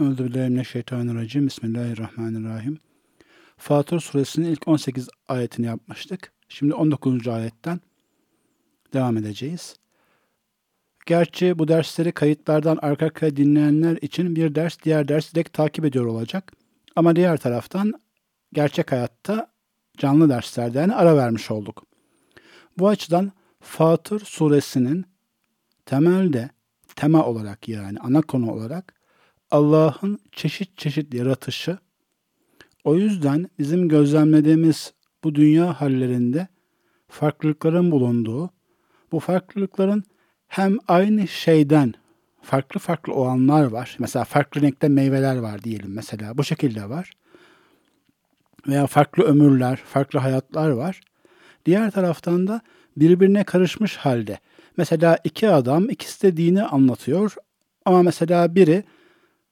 Euzubillahimineşşeytanirracim. Bismillahirrahmanirrahim. Fatır suresinin ilk 18 ayetini yapmıştık. Şimdi 19. ayetten devam edeceğiz. Gerçi bu dersleri kayıtlardan arka arkaya dinleyenler için bir ders diğer ders direkt takip ediyor olacak. Ama diğer taraftan gerçek hayatta canlı derslerden ara vermiş olduk. Bu açıdan Fatır suresinin temelde tema olarak yani ana konu olarak Allah'ın çeşit çeşit yaratışı. O yüzden bizim gözlemlediğimiz bu dünya hallerinde farklılıkların bulunduğu, bu farklılıkların hem aynı şeyden farklı farklı olanlar var. Mesela farklı renkte meyveler var diyelim mesela. Bu şekilde var. Veya farklı ömürler, farklı hayatlar var. Diğer taraftan da birbirine karışmış halde. Mesela iki adam ikisi de dini anlatıyor ama mesela biri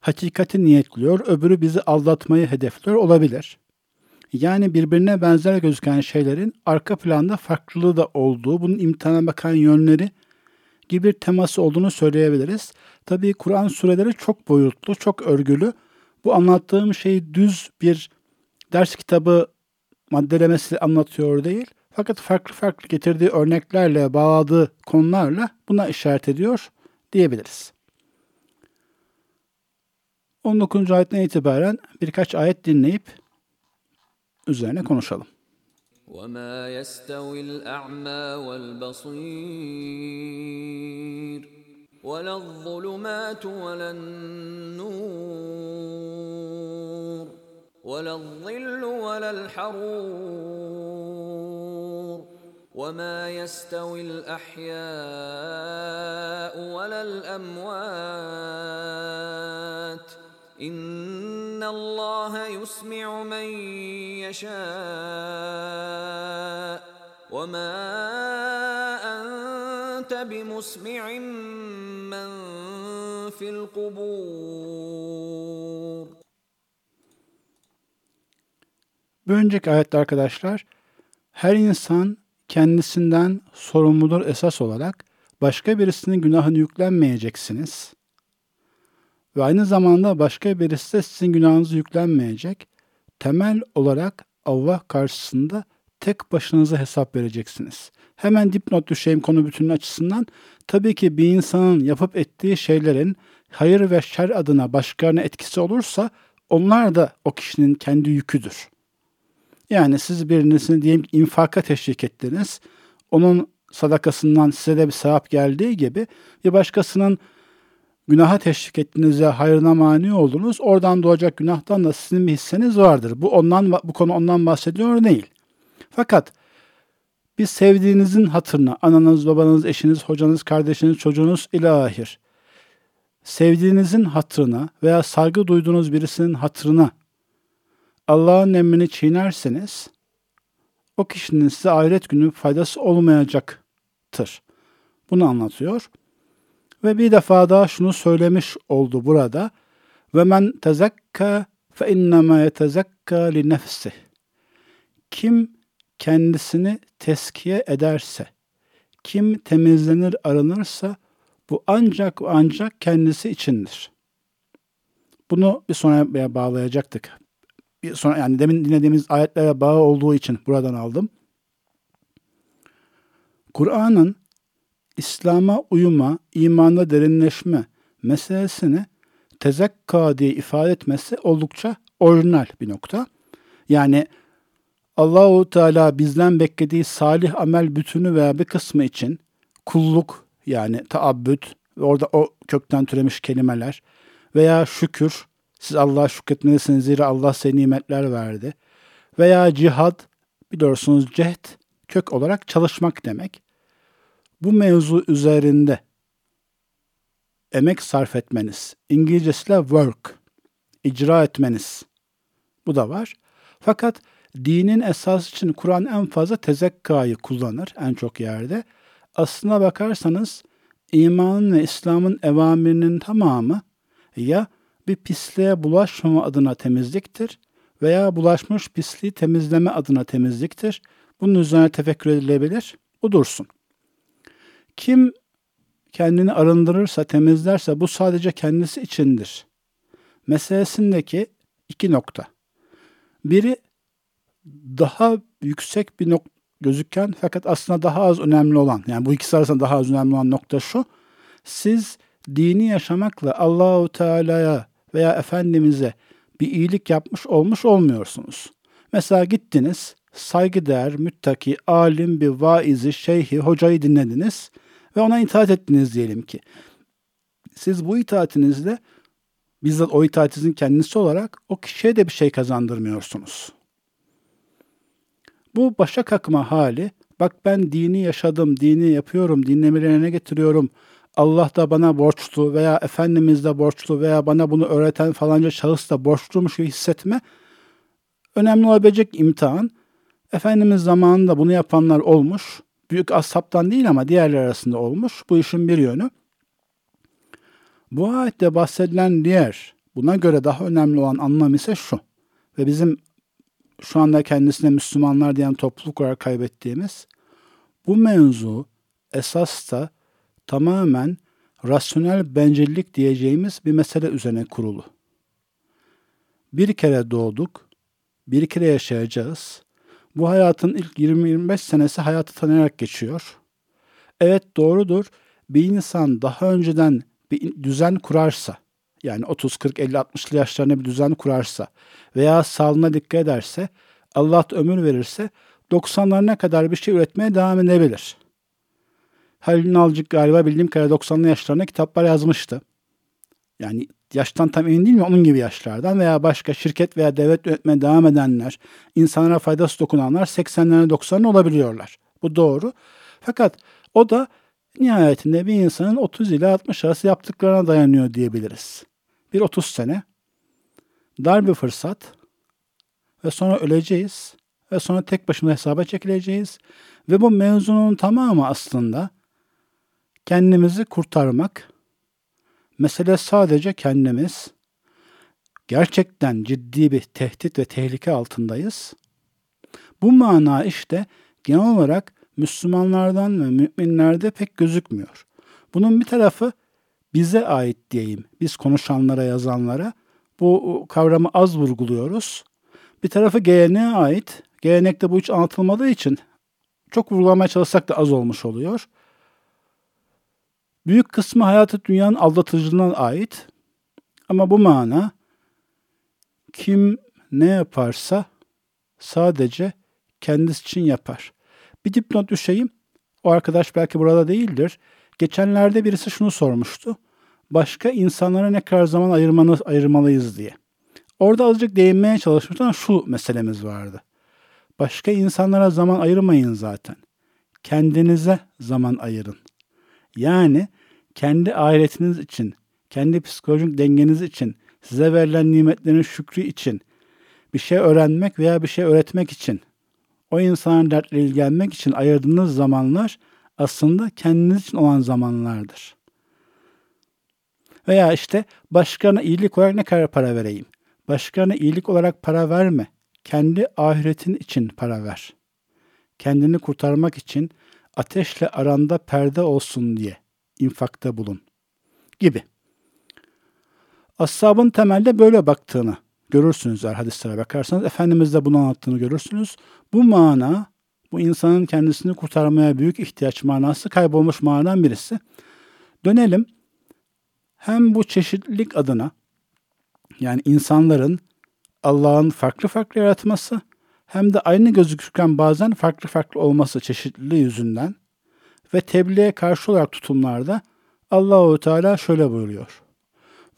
hakikati niyetliyor, öbürü bizi aldatmayı hedefliyor olabilir. Yani birbirine benzer gözüken şeylerin arka planda farklılığı da olduğu, bunun imtihana bakan yönleri gibi bir teması olduğunu söyleyebiliriz. Tabii Kur'an sureleri çok boyutlu, çok örgülü. Bu anlattığım şey düz bir ders kitabı maddelemesi anlatıyor değil. Fakat farklı farklı getirdiği örneklerle, bağladığı konularla buna işaret ediyor diyebiliriz. 19. ayetten itibaren birkaç ayet dinleyip üzerine konuşalım. وَمَا يَسْتَوِي الْأَعْمَى وَالْبَصِيرُ وَلَا الظُّلُمَاتُ وَلَا النُّورُ وَلَا الظِّلُّ وَلَا الْحَرُورُ وَمَا يَسْتَوِي الْأَحْيَاءُ وَلَا الْأَمْوَاتُ İnna Allah yusmi'u men yasha ve ma ente bimusmi'in men fil kubur. Bir önceki ayette arkadaşlar her insan kendisinden sorumludur esas olarak başka birisinin günahını yüklenmeyeceksiniz. Ve aynı zamanda başka birisi de sizin günahınızı yüklenmeyecek. Temel olarak Allah karşısında tek başınıza hesap vereceksiniz. Hemen dipnot düşeyim konu bütünün açısından. Tabii ki bir insanın yapıp ettiği şeylerin hayır ve şer adına başkalarına etkisi olursa onlar da o kişinin kendi yüküdür. Yani siz birinizin diyelim ki infaka teşvik ettiniz. Onun sadakasından size de bir sevap geldiği gibi bir başkasının günaha teşvik ettiğinizde hayrına mani oldunuz. Oradan doğacak günahtan da sizin bir hisseniz vardır. Bu ondan bu konu ondan bahsediyor değil. Fakat bir sevdiğinizin hatırına, ananız, babanız, eşiniz, hocanız, kardeşiniz, çocuğunuz ilahir. Sevdiğinizin hatırına veya saygı duyduğunuz birisinin hatırına Allah'ın emrini çiğnerseniz o kişinin size ahiret günü faydası olmayacaktır. Bunu anlatıyor. Ve bir defa daha şunu söylemiş oldu burada. Ve men tezekka fe innema yetezekka li nefsih. Kim kendisini teskiye ederse, kim temizlenir arınırsa bu ancak ancak kendisi içindir. Bunu bir sonraya bağlayacaktık. Bir sonra yani demin dinlediğimiz ayetlere bağlı olduğu için buradan aldım. Kur'an'ın İslam'a uyuma, imanda derinleşme meselesini tezekka diye ifade etmesi oldukça orijinal bir nokta. Yani Allahu Teala bizden beklediği salih amel bütünü veya bir kısmı için kulluk yani taabbüt orada o kökten türemiş kelimeler veya şükür siz Allah'a şükretmelisiniz zira Allah size nimetler verdi veya cihad biliyorsunuz cehd kök olarak çalışmak demek bu mevzu üzerinde emek sarf etmeniz, İngilizcesiyle work, icra etmeniz bu da var. Fakat dinin esas için Kur'an en fazla tezekkayı kullanır en çok yerde. Aslına bakarsanız imanın ve İslam'ın evamirinin tamamı ya bir pisliğe bulaşmama adına temizliktir veya bulaşmış pisliği temizleme adına temizliktir. Bunun üzerine tefekkür edilebilir. Bu dursun. Kim kendini arındırırsa, temizlerse bu sadece kendisi içindir. meselesindeki iki nokta. Biri daha yüksek bir nokta gözüken fakat aslında daha az önemli olan yani bu ikisi arasında daha az önemli olan nokta şu. Siz dini yaşamakla Allahu Teala'ya veya Efendimiz'e bir iyilik yapmış olmuş olmuyorsunuz. Mesela gittiniz, saygıdeğer, müttaki, alim bir vaizi, şeyhi, hocayı dinlediniz ve ona itaat ettiniz diyelim ki. Siz bu itaatinizle bizzat o itaatinizin kendisi olarak o kişiye de bir şey kazandırmıyorsunuz. Bu başa kakma hali, bak ben dini yaşadım, dini yapıyorum, dinlemelerine getiriyorum, Allah da bana borçlu veya Efendimiz de borçlu veya bana bunu öğreten falanca şahıs da borçluymuş gibi hissetme önemli olabilecek imtihan. Efendimiz zamanında bunu yapanlar olmuş. Büyük ashabtan değil ama diğerler arasında olmuş. Bu işin bir yönü. Bu ayette bahsedilen diğer, buna göre daha önemli olan anlam ise şu. Ve bizim şu anda kendisine Müslümanlar diyen topluluk olarak kaybettiğimiz bu mevzu esas da tamamen rasyonel bencillik diyeceğimiz bir mesele üzerine kurulu. Bir kere doğduk, bir kere yaşayacağız. Bu hayatın ilk 20-25 senesi hayatı tanıyarak geçiyor. Evet doğrudur, bir insan daha önceden bir düzen kurarsa, yani 30, 40, 50, 60'lı yaşlarında bir düzen kurarsa veya sağlığına dikkat ederse, Allah ömür verirse 90'larına kadar bir şey üretmeye devam edebilir. Halil Nalcık galiba bildiğim kadarıyla 90'lı yaşlarında kitaplar yazmıştı. Yani yaştan tam emin değil mi? Onun gibi yaşlardan veya başka şirket veya devlet yönetmeye devam edenler, insanlara faydası dokunanlar 80'lerine 90'lı olabiliyorlar. Bu doğru. Fakat o da nihayetinde bir insanın 30 ile 60 arası yaptıklarına dayanıyor diyebiliriz. Bir 30 sene, dar bir fırsat ve sonra öleceğiz ve sonra tek başına hesaba çekileceğiz ve bu mevzunun tamamı aslında kendimizi kurtarmak. Mesele sadece kendimiz. Gerçekten ciddi bir tehdit ve tehlike altındayız. Bu mana işte genel olarak Müslümanlardan ve müminlerde pek gözükmüyor. Bunun bir tarafı bize ait diyeyim. Biz konuşanlara, yazanlara bu kavramı az vurguluyoruz. Bir tarafı geleneğe ait. Gelenekte bu hiç anlatılmadığı için çok vurgulamaya çalışsak da az olmuş oluyor. Büyük kısmı hayatı dünyanın aldatıcılığına ait. Ama bu mana kim ne yaparsa sadece kendisi için yapar. Bir dipnot düşeyim. O arkadaş belki burada değildir. Geçenlerde birisi şunu sormuştu. Başka insanlara ne kadar zaman ayırmanı, ayırmalıyız diye. Orada azıcık değinmeye çalışmıştım şu meselemiz vardı. Başka insanlara zaman ayırmayın zaten. Kendinize zaman ayırın. Yani kendi ahiretiniz için, kendi psikolojik dengeniz için, size verilen nimetlerin şükrü için, bir şey öğrenmek veya bir şey öğretmek için, o insanın dertle ilgilenmek için ayırdığınız zamanlar aslında kendiniz için olan zamanlardır. Veya işte başkalarına iyilik olarak ne kadar para vereyim? Başkalarına iyilik olarak para verme. Kendi ahiretin için para ver. Kendini kurtarmak için ateşle aranda perde olsun diye infakta bulun gibi. Ashabın temelde böyle baktığını görürsünüz eğer hadislere bakarsanız. Efendimiz de bunu anlattığını görürsünüz. Bu mana, bu insanın kendisini kurtarmaya büyük ihtiyaç manası kaybolmuş manadan birisi. Dönelim hem bu çeşitlilik adına yani insanların Allah'ın farklı farklı yaratması hem de aynı gözükürken bazen farklı farklı olması çeşitliliği yüzünden ve tebliğe karşı olarak tutumlarda Allahu Teala şöyle buyuruyor.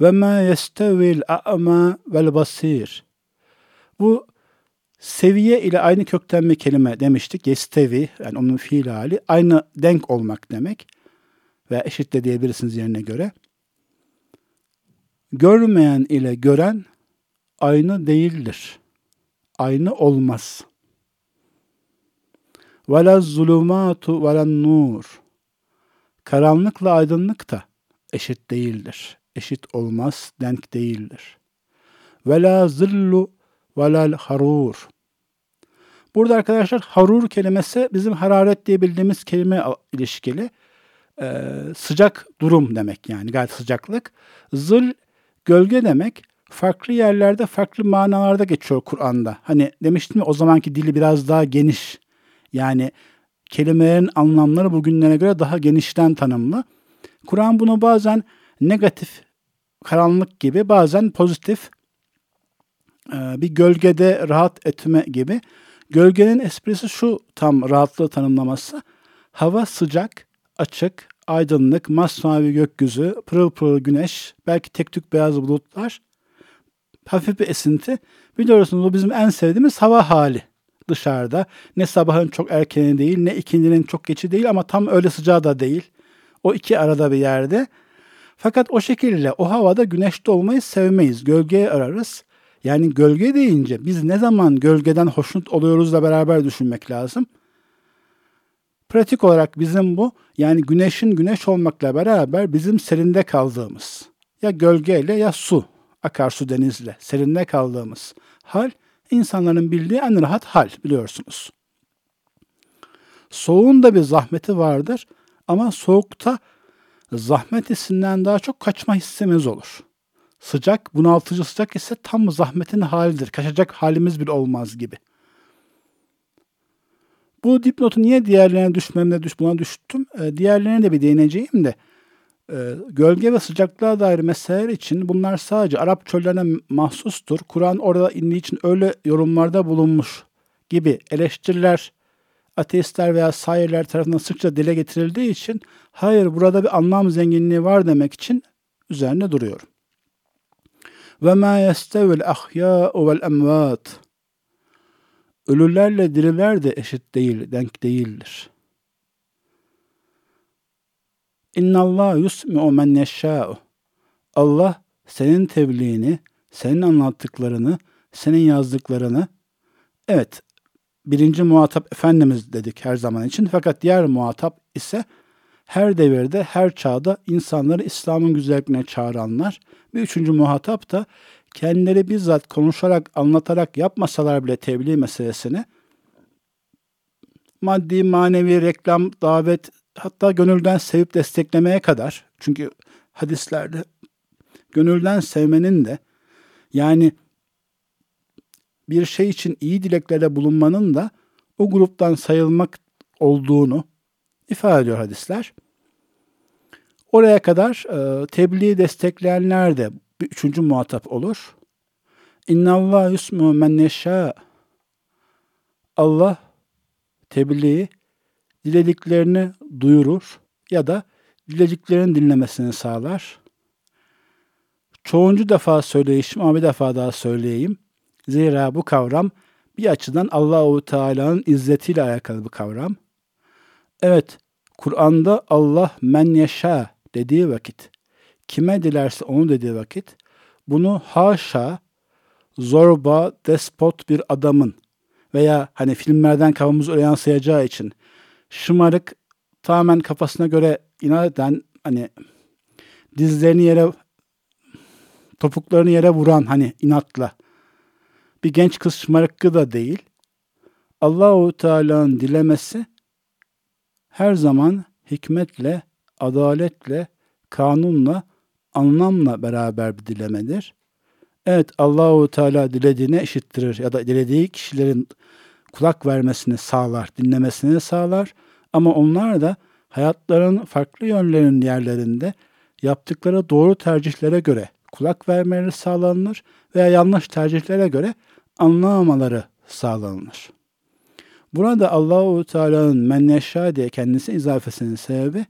Ve ma yestevil a'ma vel basir. Bu seviye ile aynı kökten bir kelime demiştik. Yestevi yani onun fiil hali aynı denk olmak demek veya eşit de diyebilirsiniz yerine göre. Görmeyen ile gören aynı değildir. Aynı olmaz. Ve la zulumatu ve nur. Karanlıkla aydınlık da eşit değildir. Eşit olmaz, denk değildir. Ve la zillu ve harur. Burada arkadaşlar harur kelimesi bizim hararet diye bildiğimiz kelime ilişkili. Ee, sıcak durum demek yani gayet sıcaklık. Zıl gölge demek. Farklı yerlerde farklı manalarda geçiyor Kur'an'da. Hani demiştim ya o zamanki dili biraz daha geniş. Yani kelimelerin anlamları bugünlere göre daha genişten tanımlı. Kur'an bunu bazen negatif, karanlık gibi bazen pozitif e, bir gölgede rahat etme gibi. Gölgenin esprisi şu tam rahatlığı tanımlaması. Hava sıcak, açık, aydınlık, masmavi gökyüzü, pırıl pırıl güneş, belki tek tük beyaz bulutlar, hafif bir esinti. Biliyorsunuz bu bizim en sevdiğimiz hava hali dışarıda. Ne sabahın çok erkeni değil, ne ikindinin çok geçi değil ama tam öyle sıcağı da değil. O iki arada bir yerde. Fakat o şekilde o havada güneşte olmayı sevmeyiz. Gölgeye ararız. Yani gölge deyince biz ne zaman gölgeden hoşnut oluyoruzla beraber düşünmek lazım. Pratik olarak bizim bu yani güneşin güneş olmakla beraber bizim serinde kaldığımız ya gölgeyle ya su, akarsu denizle serinde kaldığımız hal insanların bildiği en rahat hal biliyorsunuz. Soğuğun da bir zahmeti vardır ama soğukta zahmet hissinden daha çok kaçma hissimiz olur. Sıcak, bunaltıcı sıcak ise tam zahmetin halidir. Kaçacak halimiz bile olmaz gibi. Bu dipnotu niye diğerlerine düşmemle düş, buna düştüm? E, diğerlerine de bir değineceğim de e, gölge ve sıcaklığa dair meseleler için bunlar sadece Arap çöllerine mahsustur. Kur'an orada indiği için öyle yorumlarda bulunmuş gibi eleştiriler ateistler veya sairler tarafından sıkça dile getirildiği için hayır burada bir anlam zenginliği var demek için üzerine duruyorum. Ve ma yestevil ahya vel emvat. Ölülerle diriler de eşit değil, denk değildir. İnna Allah yusmi'u men yeşşâ'u. Allah senin tebliğini, senin anlattıklarını, senin yazdıklarını evet birinci muhatap Efendimiz dedik her zaman için. Fakat diğer muhatap ise her devirde, her çağda insanları İslam'ın güzellikine çağıranlar. Bir üçüncü muhatap da kendileri bizzat konuşarak, anlatarak yapmasalar bile tebliğ meselesini maddi, manevi, reklam, davet, hatta gönülden sevip desteklemeye kadar. Çünkü hadislerde gönülden sevmenin de yani bir şey için iyi dileklerde bulunmanın da o gruptan sayılmak olduğunu ifade ediyor hadisler. Oraya kadar e, tebliği destekleyenler de bir üçüncü muhatap olur. İnna Allah yusmu men neşâ. Allah tebliği dilediklerini duyurur ya da dilediklerini dinlemesini sağlar. Çoğuncu defa söyleyişim ama bir defa daha söyleyeyim. Zira bu kavram bir açıdan Allahu Teala'nın izzetiyle alakalı bir kavram. Evet, Kur'an'da Allah men yaşa dediği vakit, kime dilerse onu dediği vakit, bunu haşa, zorba, despot bir adamın veya hani filmlerden kafamız öyle yansıyacağı için şımarık, tamamen kafasına göre inat eden, hani dizlerini yere, topuklarını yere vuran hani inatla, bir genç kız şımarıkı da değil. Allahu Teala'nın dilemesi her zaman hikmetle, adaletle, kanunla, anlamla beraber bir dilemedir. Evet Allahu Teala dilediğine eşittirir ya da dilediği kişilerin kulak vermesini sağlar, dinlemesini sağlar. Ama onlar da hayatların farklı yönlerinin yerlerinde yaptıkları doğru tercihlere göre kulak vermeleri sağlanır veya yanlış tercihlere göre anlamamaları sağlanır. Burada Allahu Teala'nın menneşşa diye kendisi izafesinin sebebi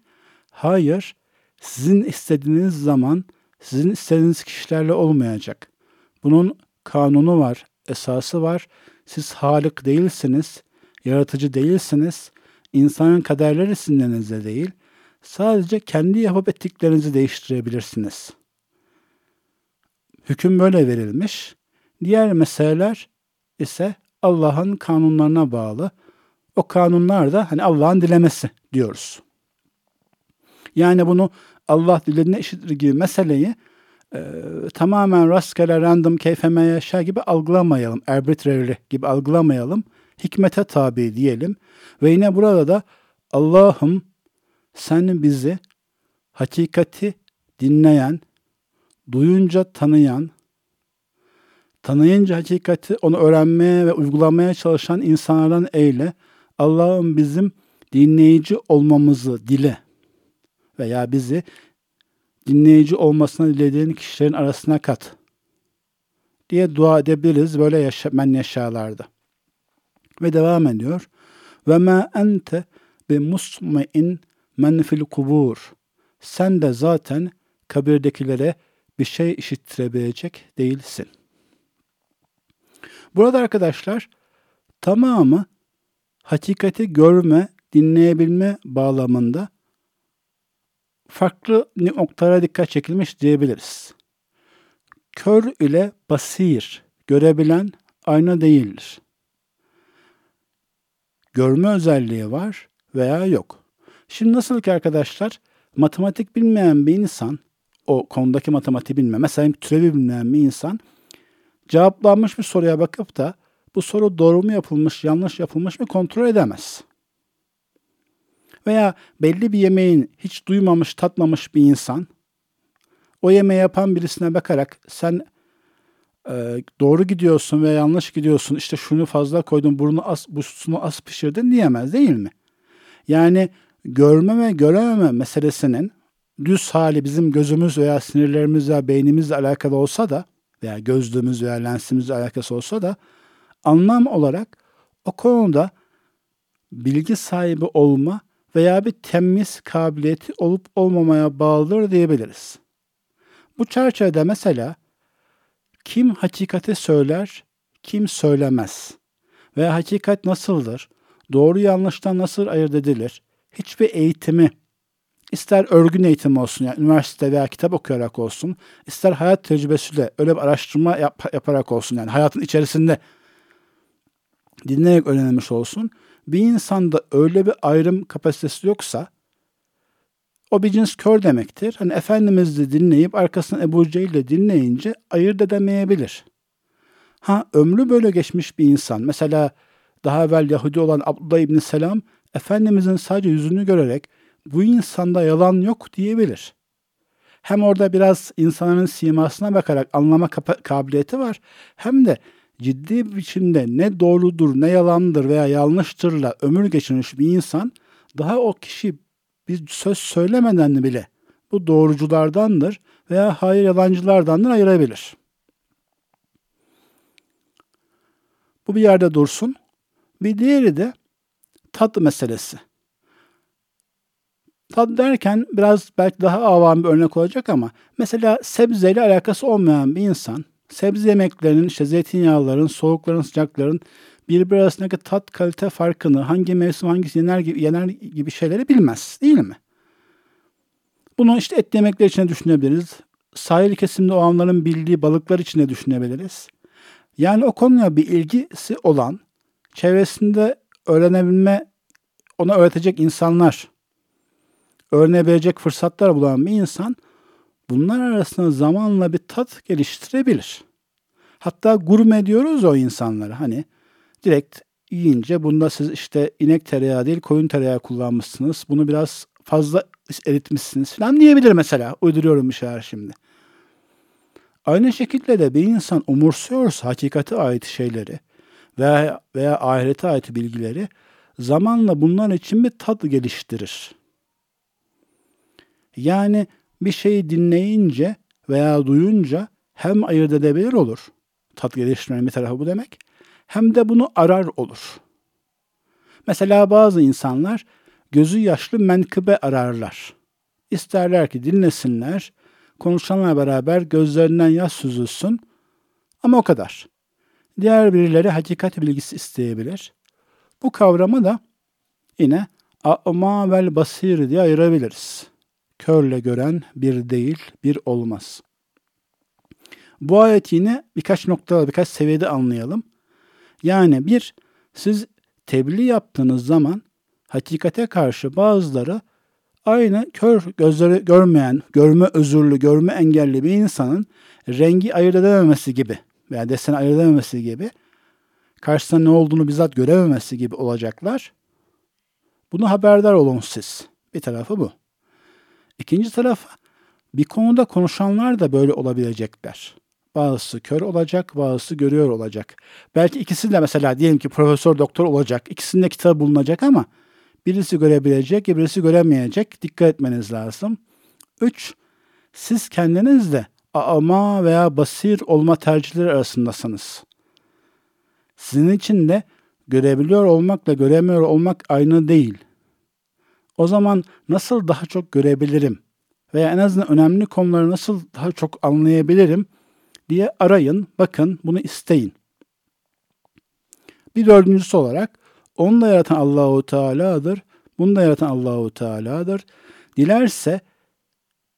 hayır sizin istediğiniz zaman sizin istediğiniz kişilerle olmayacak. Bunun kanunu var, esası var. Siz halik değilsiniz, yaratıcı değilsiniz. İnsanın kaderleri sizin elinizde değil. Sadece kendi yapıp ettiklerinizi değiştirebilirsiniz. Hüküm böyle verilmiş. Diğer meseleler ise Allah'ın kanunlarına bağlı. O kanunlar da hani Allah'ın dilemesi diyoruz. Yani bunu Allah dilediğine eşittir gibi meseleyi e, tamamen rastgele random keyfeme yaşa gibi algılamayalım. Arbitrary gibi algılamayalım. Hikmete tabi diyelim. Ve yine burada da Allah'ım sen bizi hakikati dinleyen, duyunca tanıyan, Tanıyınca hakikati onu öğrenmeye ve uygulamaya çalışan insanlardan eyle. Allah'ım bizim dinleyici olmamızı dile veya bizi dinleyici olmasını dilediğin kişilerin arasına kat diye dua edebiliriz böyle yaşa, men yaşalarda. Ve devam ediyor. Ve ma ente bi musmi'in men fil kubur. Sen de zaten kabirdekilere bir şey işittirebilecek değilsin. Burada arkadaşlar tamamı hakikati görme, dinleyebilme bağlamında farklı noktalara dikkat çekilmiş diyebiliriz. Kör ile basir, görebilen aynı değildir. Görme özelliği var veya yok. Şimdi nasıl ki arkadaşlar matematik bilmeyen bir insan, o konudaki matematiği bilmeyen, mesela türevi bilmeyen bir insan cevaplanmış bir soruya bakıp da bu soru doğru mu yapılmış, yanlış yapılmış mı kontrol edemez. Veya belli bir yemeğin hiç duymamış, tatmamış bir insan o yemeği yapan birisine bakarak sen e, doğru gidiyorsun veya yanlış gidiyorsun, işte şunu fazla koydun, burnu az, busunu az pişirdin diyemez değil mi? Yani görme ve görememe meselesinin düz hali bizim gözümüz veya sinirlerimiz veya beynimizle alakalı olsa da veya gözlüğümüz veya lensimizle alakası olsa da anlam olarak o konuda bilgi sahibi olma veya bir temiz kabiliyeti olup olmamaya bağlıdır diyebiliriz. Bu çerçevede mesela kim hakikati söyler, kim söylemez veya hakikat nasıldır, doğru yanlıştan nasıl ayırt edilir, hiçbir eğitimi, ister örgün eğitim olsun, yani üniversite veya kitap okuyarak olsun, ister hayat tecrübesiyle öyle bir araştırma yap, yaparak olsun, yani hayatın içerisinde dinleyerek öğrenilmiş olsun, bir insanda öyle bir ayrım kapasitesi yoksa o bir cins kör demektir. Hani Efendimiz'i dinleyip arkasından Ebu Cehil'i dinleyince ayırt edemeyebilir. Ha ömrü böyle geçmiş bir insan. Mesela daha evvel Yahudi olan Abdullah İbni Selam Efendimizin sadece yüzünü görerek bu insanda yalan yok diyebilir. Hem orada biraz insanın simasına bakarak anlama kabiliyeti var hem de ciddi biçimde ne doğrudur ne yalandır veya yanlıştırla ömür geçirmiş bir insan daha o kişi bir söz söylemeden bile bu doğruculardandır veya hayır yalancılardandır ayırabilir. Bu bir yerde dursun. Bir diğeri de tat meselesi. Tat derken biraz belki daha avam bir örnek olacak ama mesela sebzeyle alakası olmayan bir insan sebze yemeklerinin, işte zeytinyağların, soğukların, sıcakların birbiri arasındaki tat kalite farkını, hangi mevsim hangisi yener gibi, yener gibi şeyleri bilmez değil mi? Bunu işte et yemekler içine düşünebiliriz. Sahil kesimde o anların bildiği balıklar içine düşünebiliriz. Yani o konuya bir ilgisi olan, çevresinde öğrenebilme, ona öğretecek insanlar, öğrenebilecek fırsatlar bulan bir insan bunlar arasında zamanla bir tat geliştirebilir. Hatta gurme diyoruz o insanlara. Hani direkt yiyince bunda siz işte inek tereyağı değil koyun tereyağı kullanmışsınız. Bunu biraz fazla eritmişsiniz falan diyebilir mesela. Uyduruyorum bir şeyler şimdi. Aynı şekilde de bir insan umursuyorsa hakikate ait şeyleri veya, veya ahirete ait bilgileri zamanla bunlar için bir tat geliştirir. Yani bir şeyi dinleyince veya duyunca hem ayırt edebilir olur. Tat geliştirmenin bir tarafı bu demek. Hem de bunu arar olur. Mesela bazı insanlar gözü yaşlı menkıbe ararlar. İsterler ki dinlesinler, konuşanlarla beraber gözlerinden yaş süzülsün ama o kadar. Diğer birileri hakikat bilgisi isteyebilir. Bu kavramı da yine a'ma vel basir diye ayırabiliriz körle gören bir değil, bir olmaz. Bu ayet yine birkaç noktada, birkaç seviyede anlayalım. Yani bir, siz tebliğ yaptığınız zaman hakikate karşı bazıları aynı kör gözleri görmeyen, görme özürlü, görme engelli bir insanın rengi ayırt edememesi gibi veya deseni ayırt edememesi gibi karşısında ne olduğunu bizzat görememesi gibi olacaklar. Bunu haberdar olun siz. Bir tarafı bu. İkinci taraf bir konuda konuşanlar da böyle olabilecekler. Bazısı kör olacak, bazısı görüyor olacak. Belki ikisi de mesela diyelim ki profesör doktor olacak. İkisinde kitabı bulunacak ama birisi görebilecek, birisi göremeyecek. Dikkat etmeniz lazım. Üç, siz kendiniz de ama veya basir olma tercihleri arasındasınız. Sizin için de görebiliyor olmakla göremiyor olmak aynı değil. O zaman nasıl daha çok görebilirim veya en azından önemli konuları nasıl daha çok anlayabilirim diye arayın, bakın, bunu isteyin. Bir dördüncüsü olarak onu da yaratan Allahu Teala'dır. Bunu da yaratan Allahu Teala'dır. Dilerse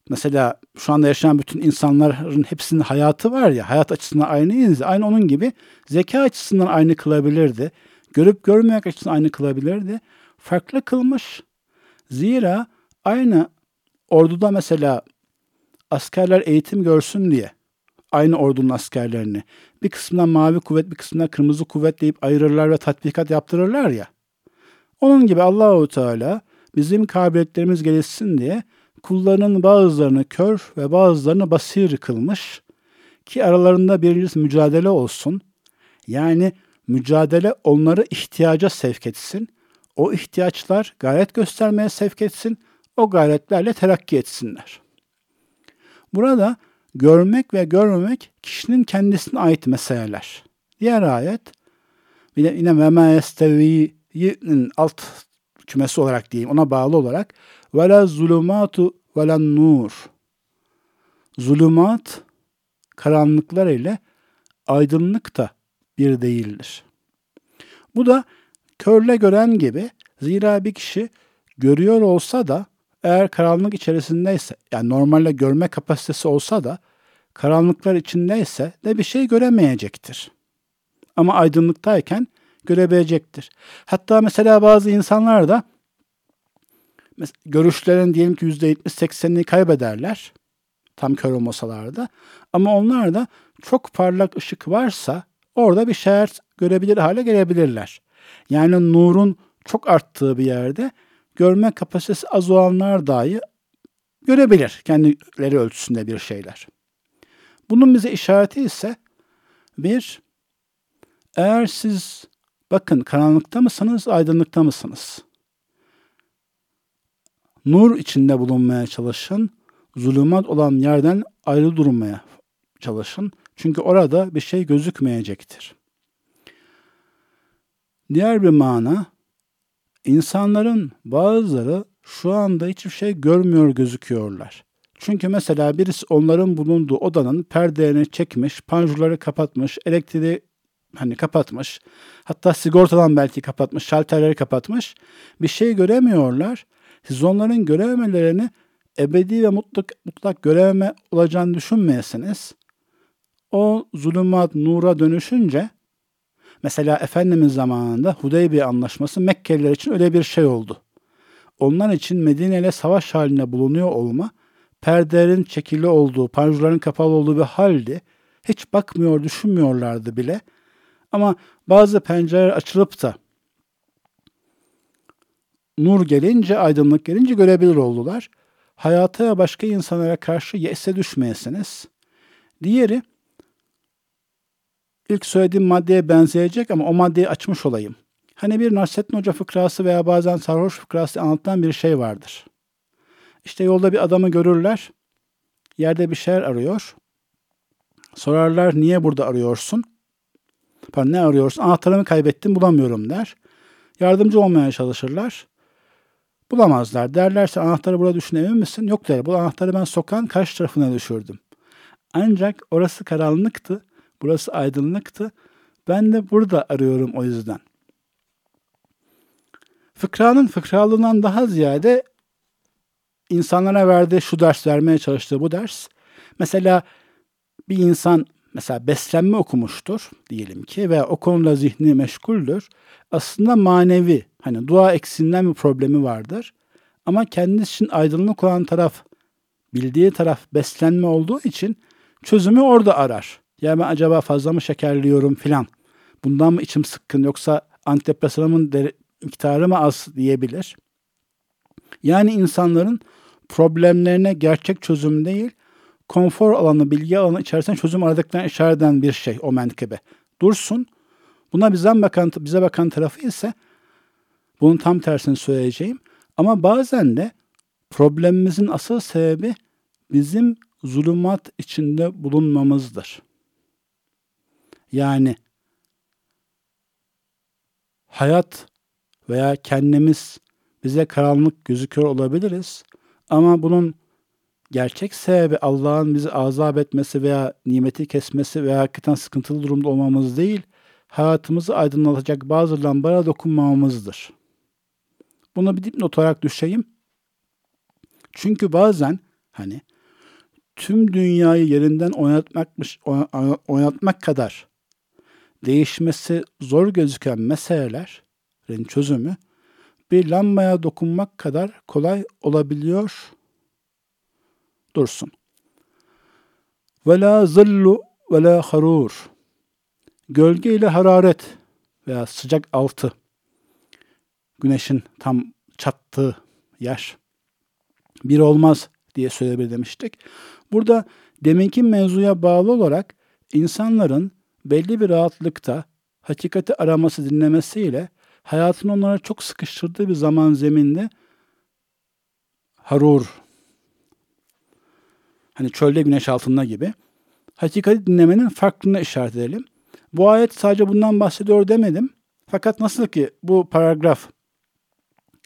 mesela şu anda yaşayan bütün insanların hepsinin hayatı var ya, hayat açısından aynıyız. Aynı onun gibi zeka açısından aynı kılabilirdi. Görüp görmemek açısından aynı kılabilirdi. Farklı kılmış. Zira aynı orduda mesela askerler eğitim görsün diye aynı ordunun askerlerini bir kısmına mavi kuvvet bir kısmına kırmızı kuvvet deyip ayırırlar ve tatbikat yaptırırlar ya. Onun gibi Allahu Teala bizim kabiliyetlerimiz gelişsin diye kullarının bazılarını kör ve bazılarını basir kılmış ki aralarında bir mücadele olsun. Yani mücadele onları ihtiyaca sevk etsin. O ihtiyaçlar gayret göstermeye sevk etsin. O gayretlerle terakki etsinler. Burada görmek ve görmemek kişinin kendisine ait meseleler. Diğer ayet yine, yine ve ma alt kümesi olarak diyeyim ona bağlı olarak ve zulumatu ve nur zulümat karanlıklar ile aydınlık da bir değildir. Bu da körle gören gibi zira bir kişi görüyor olsa da eğer karanlık içerisindeyse yani normalde görme kapasitesi olsa da karanlıklar içindeyse de bir şey göremeyecektir. Ama aydınlıktayken görebilecektir. Hatta mesela bazı insanlar da görüşlerin diyelim ki %70-80'ini kaybederler. Tam kör olmasalar da. Ama onlar da çok parlak ışık varsa orada bir şeyler görebilir hale gelebilirler. Yani nurun çok arttığı bir yerde görme kapasitesi az olanlar dahi görebilir kendileri ölçüsünde bir şeyler. Bunun bize işareti ise bir, eğer siz bakın karanlıkta mısınız, aydınlıkta mısınız? Nur içinde bulunmaya çalışın, zulümat olan yerden ayrı durmaya çalışın. Çünkü orada bir şey gözükmeyecektir. Diğer bir mana, insanların bazıları şu anda hiçbir şey görmüyor gözüküyorlar. Çünkü mesela birisi onların bulunduğu odanın perdelerini çekmiş, panjurları kapatmış, elektriği hani kapatmış. Hatta sigortadan belki kapatmış, şalterleri kapatmış. Bir şey göremiyorlar. Siz onların görememelerini ebedi ve mutlak, mutlak görememe olacağını düşünmeyesiniz. O zulümat nura dönüşünce mesela Efendimiz zamanında Hudeybiye anlaşması Mekkeliler için öyle bir şey oldu. Onlar için Medine ile savaş halinde bulunuyor olma perdelerin çekili olduğu, panjurların kapalı olduğu bir haldi. Hiç bakmıyor, düşünmüyorlardı bile. Ama bazı pencereler açılıp da nur gelince, aydınlık gelince görebilir oldular. Hayata başka insanlara karşı yese düşmeyesiniz. Diğeri, ilk söylediğim maddeye benzeyecek ama o maddeyi açmış olayım. Hani bir Nasrettin Hoca fıkrası veya bazen sarhoş fıkrası anlatan bir şey vardır. İşte yolda bir adamı görürler. Yerde bir şeyler arıyor. Sorarlar niye burada arıyorsun? Pardon ne arıyorsun? Anahtarımı kaybettim bulamıyorum der. Yardımcı olmaya çalışırlar. Bulamazlar. Derlerse anahtarı burada düşün emin misin? Yok der. Bu anahtarı ben sokağın karşı tarafına düşürdüm. Ancak orası karanlıktı. Burası aydınlıktı. Ben de burada arıyorum o yüzden. Fıkranın fıkralığından daha ziyade insanlara verdiği şu ders vermeye çalıştığı bu ders. Mesela bir insan mesela beslenme okumuştur diyelim ki veya o konuda zihni meşguldür. Aslında manevi hani dua eksiğinden bir problemi vardır. Ama kendisi için aydınlık olan taraf bildiği taraf beslenme olduğu için çözümü orada arar. Ya ben acaba fazla mı şekerliyorum filan. Bundan mı içim sıkkın yoksa antidepresanımın miktarı mı az diyebilir. Yani insanların problemlerine gerçek çözüm değil, konfor alanı, bilgi alanı içerisinde çözüm aradıklarını işaret eden bir şey o menkıbe. Dursun. Buna bizden bakan, bize bakan tarafı ise bunun tam tersini söyleyeceğim. Ama bazen de problemimizin asıl sebebi bizim zulümat içinde bulunmamızdır. Yani hayat veya kendimiz bize karanlık gözüküyor olabiliriz ama bunun gerçek sebebi Allah'ın bizi azap etmesi veya nimeti kesmesi veya hakikaten sıkıntılı durumda olmamız değil, hayatımızı aydınlatacak bazı lambalara dokunmamamızdır. Bunu bir dipnot olarak düşeyim. Çünkü bazen hani tüm dünyayı yerinden oynatmakmış, oynatmak kadar değişmesi zor gözüken meselelerin çözümü bir lambaya dokunmak kadar kolay olabiliyor. Dursun. Ve la zillu ve la harur. Gölge ile hararet veya sıcak altı. Güneşin tam çattığı yer. Bir olmaz diye söyleyebilir demiştik. Burada deminki mevzuya bağlı olarak insanların belli bir rahatlıkta hakikati araması dinlemesiyle hayatın onlara çok sıkıştırdığı bir zaman zeminde harur hani çölde güneş altında gibi hakikati dinlemenin farklılığını işaret edelim. Bu ayet sadece bundan bahsediyor demedim. Fakat nasıl ki bu paragraf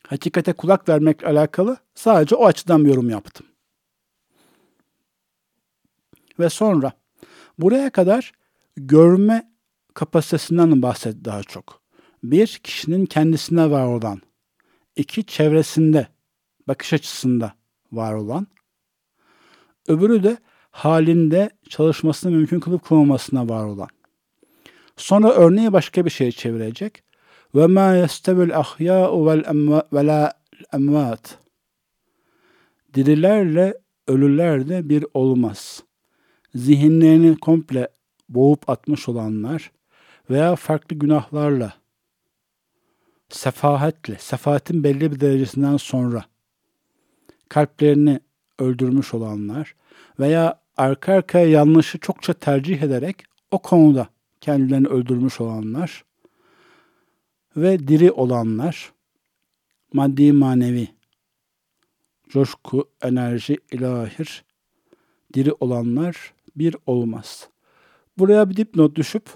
hakikate kulak vermekle alakalı sadece o açıdan bir yorum yaptım. Ve sonra buraya kadar görme kapasitesinden bahsetti daha çok. Bir, kişinin kendisine var olan. iki çevresinde, bakış açısında var olan. Öbürü de halinde çalışmasını mümkün kılıp kılmamasına var olan. Sonra örneği başka bir şeye çevirecek. Ve ma yestevil ahya'u vel la emvat. Dirilerle ölüler bir olmaz. Zihinlerini komple boğup atmış olanlar veya farklı günahlarla, sefahetle, sefahetin belli bir derecesinden sonra kalplerini öldürmüş olanlar veya arka arkaya yanlışı çokça tercih ederek o konuda kendilerini öldürmüş olanlar ve diri olanlar, maddi manevi, coşku, enerji, ilahir, diri olanlar bir olmaz. Buraya bir dipnot düşüp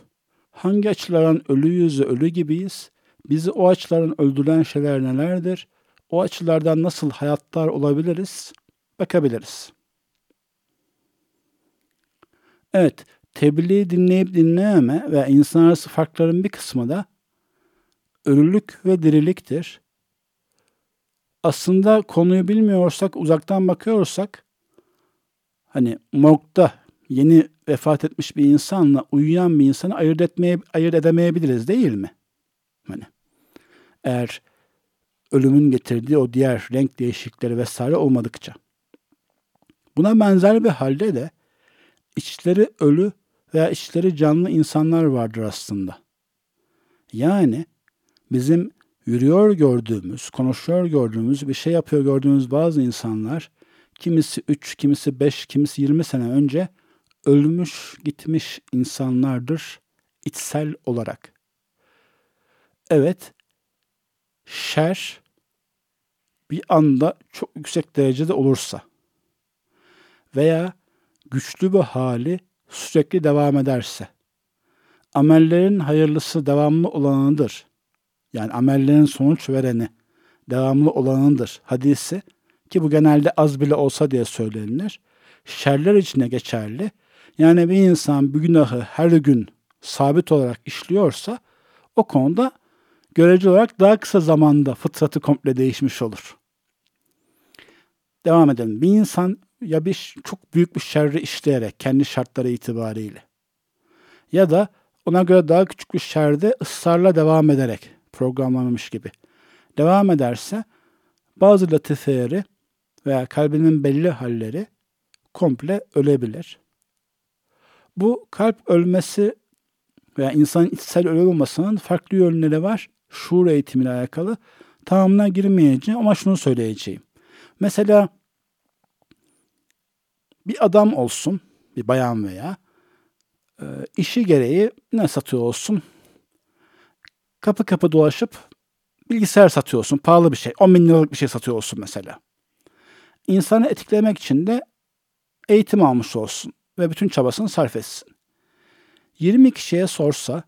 hangi açılardan ölüyüz ve ölü gibiyiz? Bizi o açılardan öldüren şeyler nelerdir? O açılardan nasıl hayatlar olabiliriz? Bakabiliriz. Evet, tebliği dinleyip dinleyeme ve insan arası farkların bir kısmı da ölülük ve diriliktir. Aslında konuyu bilmiyorsak, uzaktan bakıyorsak, hani morgda yeni vefat etmiş bir insanla uyuyan bir insanı ayırt etmeye ayırt edemeyebiliriz değil mi? Hani eğer ölümün getirdiği o diğer renk değişiklikleri vesaire olmadıkça. Buna benzer bir halde de içleri ölü veya içleri canlı insanlar vardır aslında. Yani bizim yürüyor gördüğümüz, konuşuyor gördüğümüz, bir şey yapıyor gördüğümüz bazı insanlar kimisi 3, kimisi 5, kimisi 20 sene önce ölmüş gitmiş insanlardır içsel olarak. Evet, şer bir anda çok yüksek derecede olursa veya güçlü bir hali sürekli devam ederse, amellerin hayırlısı devamlı olanıdır. Yani amellerin sonuç vereni devamlı olanıdır hadisi ki bu genelde az bile olsa diye söylenir. Şerler içine geçerli. Yani bir insan bir günahı her gün sabit olarak işliyorsa o konuda görece olarak daha kısa zamanda fıtratı komple değişmiş olur. Devam edelim. Bir insan ya bir çok büyük bir şerri işleyerek kendi şartları itibariyle ya da ona göre daha küçük bir şerde ısrarla devam ederek programlanmış gibi devam ederse bazı latifeleri veya kalbinin belli halleri komple ölebilir. Bu kalp ölmesi veya insanın içsel ölü olmasının farklı yönleri var. Şuur eğitimiyle alakalı. Tamamına girmeyeceğim ama şunu söyleyeceğim. Mesela bir adam olsun, bir bayan veya e, işi gereği ne satıyor olsun? Kapı kapı dolaşıp bilgisayar satıyor olsun, pahalı bir şey, 10 bin liralık bir şey satıyor olsun mesela. İnsanı etiklemek için de eğitim almış olsun ve bütün çabasını sarf etsin. 20 kişiye sorsa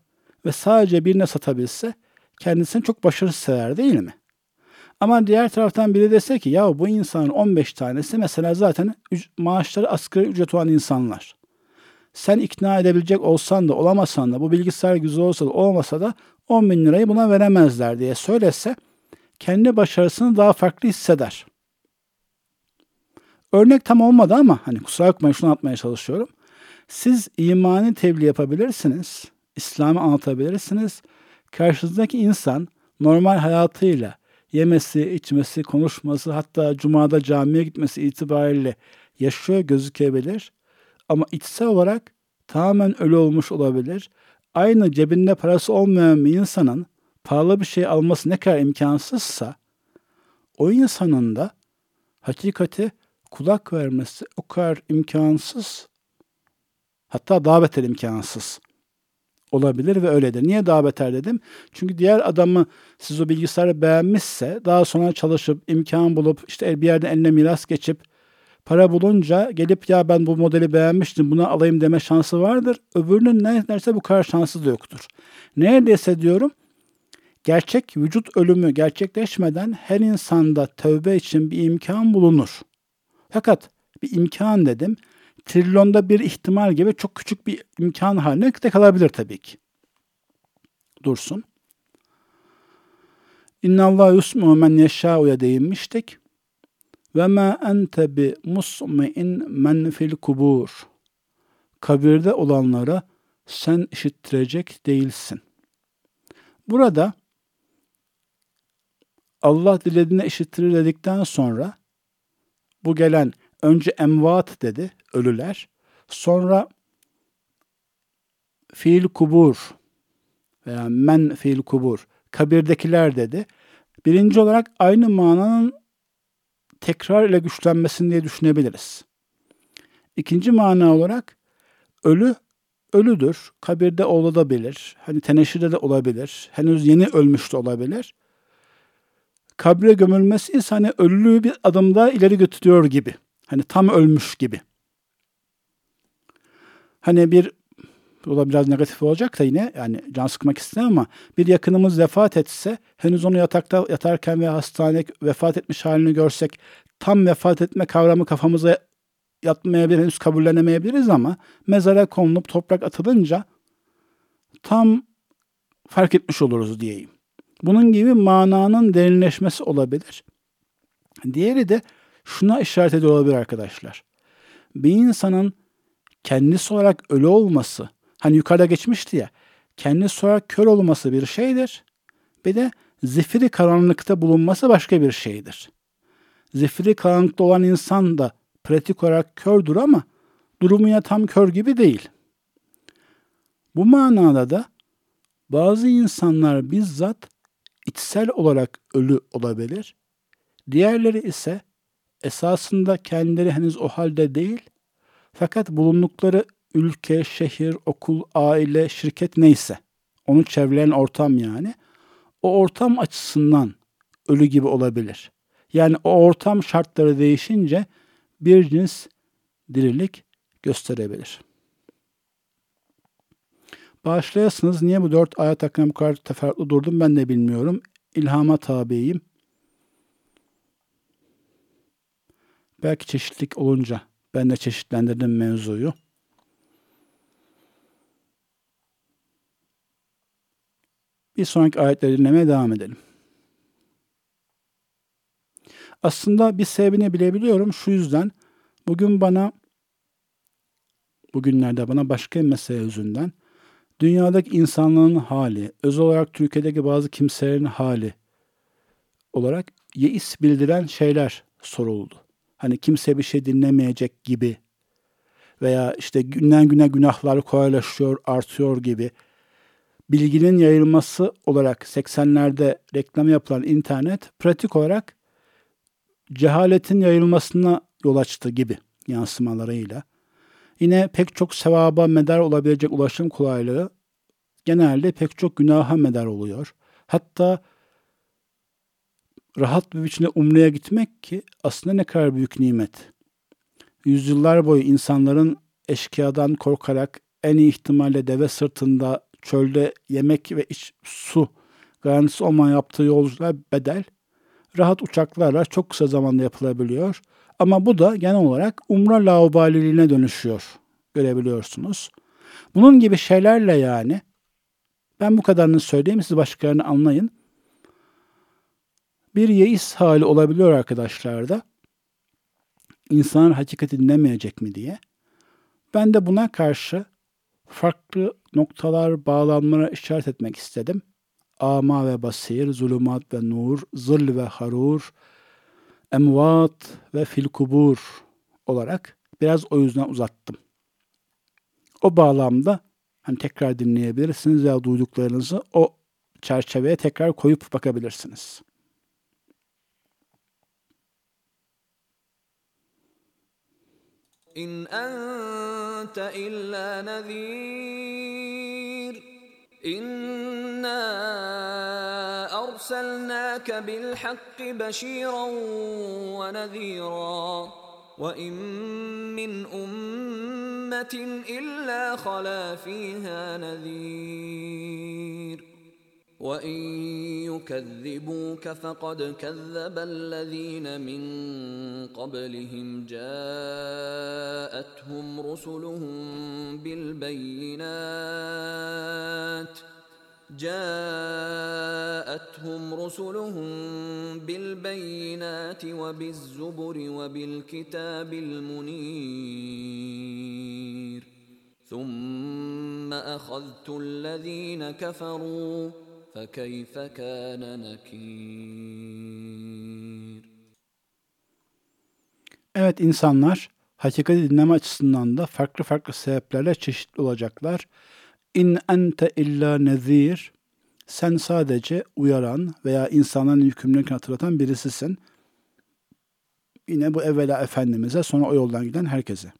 ve sadece birine satabilse kendisini çok başarılı sever değil mi? Ama diğer taraftan biri dese ki ya bu insanın 15 tanesi mesela zaten maaşları asgari ücret olan insanlar. Sen ikna edebilecek olsan da olamasan da bu bilgisayar güzel olsa da olmasa da 10 bin lirayı buna veremezler diye söylese kendi başarısını daha farklı hisseder. Örnek tam olmadı ama hani kusura bakmayın şunu atmaya çalışıyorum. Siz imanı tebliğ yapabilirsiniz. İslam'ı anlatabilirsiniz. Karşınızdaki insan normal hayatıyla yemesi, içmesi, konuşması hatta cumada camiye gitmesi itibariyle yaşıyor gözükebilir. Ama içsel olarak tamamen ölü olmuş olabilir. Aynı cebinde parası olmayan bir insanın pahalı bir şey alması ne kadar imkansızsa o insanın da hakikati kulak vermesi o kadar imkansız hatta daha beter imkansız olabilir ve öyledir. Niye daha beter dedim? Çünkü diğer adamı siz o bilgisayarı beğenmişse daha sonra çalışıp imkan bulup işte bir yerde eline miras geçip para bulunca gelip ya ben bu modeli beğenmiştim bunu alayım deme şansı vardır. Öbürünün neredeyse bu kadar şansı da yoktur. Neredeyse diyorum gerçek vücut ölümü gerçekleşmeden her insanda tövbe için bir imkan bulunur. Fakat bir imkan dedim trilyonda bir ihtimal gibi çok küçük bir imkan haline de kalabilir tabii ki. Dursun. İnna Allah yusmu men yeşâu'ya değinmiştik. Ve ma ente bi musmi'in men fil kubur. Kabirde olanlara sen işittirecek değilsin. Burada Allah dilediğine işittirir dedikten sonra bu gelen önce emvat dedi, ölüler. Sonra fiil kubur veya men fiil kubur, kabirdekiler dedi. Birinci olarak aynı mananın tekrar ile güçlenmesini diye düşünebiliriz. İkinci mana olarak ölü ölüdür. Kabirde olabilir. Hani teneşirde de olabilir. Henüz yeni ölmüş de olabilir. Kabre gömülmesi ise hani ölülüğü bir adım daha ileri götürüyor gibi. Hani tam ölmüş gibi. Hani bir o da biraz negatif olacak da yine yani can sıkmak istemem ama bir yakınımız vefat etse henüz onu yatakta yatarken veya hastanede vefat etmiş halini görsek tam vefat etme kavramı kafamıza yatmayabilir, henüz kabullenemeyebiliriz ama mezara konulup toprak atılınca tam fark etmiş oluruz diyeyim. Bunun gibi mananın derinleşmesi olabilir. Diğeri de şuna işaret ediyor olabilir arkadaşlar. Bir insanın kendisi olarak ölü olması, hani yukarıda geçmişti ya, kendisi olarak kör olması bir şeydir. Bir de zifiri karanlıkta bulunması başka bir şeydir. Zifiri karanlıkta olan insan da pratik olarak kördür ama durumu ya tam kör gibi değil. Bu manada da bazı insanlar bizzat içsel olarak ölü olabilir. Diğerleri ise esasında kendileri henüz o halde değil fakat bulundukları ülke, şehir, okul, aile, şirket neyse onu çevreleyen ortam yani o ortam açısından ölü gibi olabilir. Yani o ortam şartları değişince bir cins dirilik gösterebilir. Bağışlayasınız niye bu dört ayet hakkında bu kadar teferruatlı durdum ben de bilmiyorum. İlhama tabiyim. Belki çeşitlik olunca ben de çeşitlendirdim mevzuyu. Bir sonraki ayetleri dinlemeye devam edelim. Aslında bir sebebini bilebiliyorum. Şu yüzden bugün bana bugünlerde bana başka bir mesele yüzünden dünyadaki insanlığın hali, özel olarak Türkiye'deki bazı kimselerin hali olarak yeis bildiren şeyler soruldu. Hani kimse bir şey dinlemeyecek gibi veya işte günden güne günahlar kolaylaşıyor, artıyor gibi bilginin yayılması olarak 80'lerde reklam yapılan internet pratik olarak cehaletin yayılmasına yol açtı gibi yansımalarıyla. Yine pek çok sevaba medar olabilecek ulaşım kolaylığı genelde pek çok günaha medar oluyor. Hatta rahat bir biçimde umreye gitmek ki aslında ne kadar büyük nimet. Yüzyıllar boyu insanların eşkıyadan korkarak en iyi ihtimalle deve sırtında çölde yemek ve iç su garantisi olmayan yaptığı yolculuğa bedel rahat uçaklarla çok kısa zamanda yapılabiliyor. Ama bu da genel olarak umra laubaliliğine dönüşüyor. Görebiliyorsunuz. Bunun gibi şeylerle yani ben bu kadarını söyleyeyim siz başkalarını anlayın. Bir yeis hali olabiliyor arkadaşlarda. İnsanlar hakikati dinlemeyecek mi diye. Ben de buna karşı farklı noktalar, bağlamlara işaret etmek istedim. Ama ve basir, zulümat ve nur, zıl ve harur, emvat ve fil kubur olarak biraz o yüzden uzattım. O bağlamda hani tekrar dinleyebilirsiniz ya duyduklarınızı o çerçeveye tekrar koyup bakabilirsiniz. İn ente illa nezir İnna أرسلناك بالحق بشيرا ونذيرا وإن من أمة إلا خلا فيها نذير. وإن يكذبوك فقد كذب الذين من قبلهم. جاءتهم رسلهم بالبينات جاءتهم رسلهم بالبينات وبالزبر وبالكتاب المنير ثم أخذت الذين كفروا فكيف كان نكير Evet insanlar hakikati dinleme açısından da farklı farklı sebeplerle çeşitli olacaklar. İn ente illa nezir. Sen sadece uyaran veya insanların yükümlülükünü hatırlatan birisisin. Yine bu evvela Efendimiz'e sonra o yoldan giden herkese.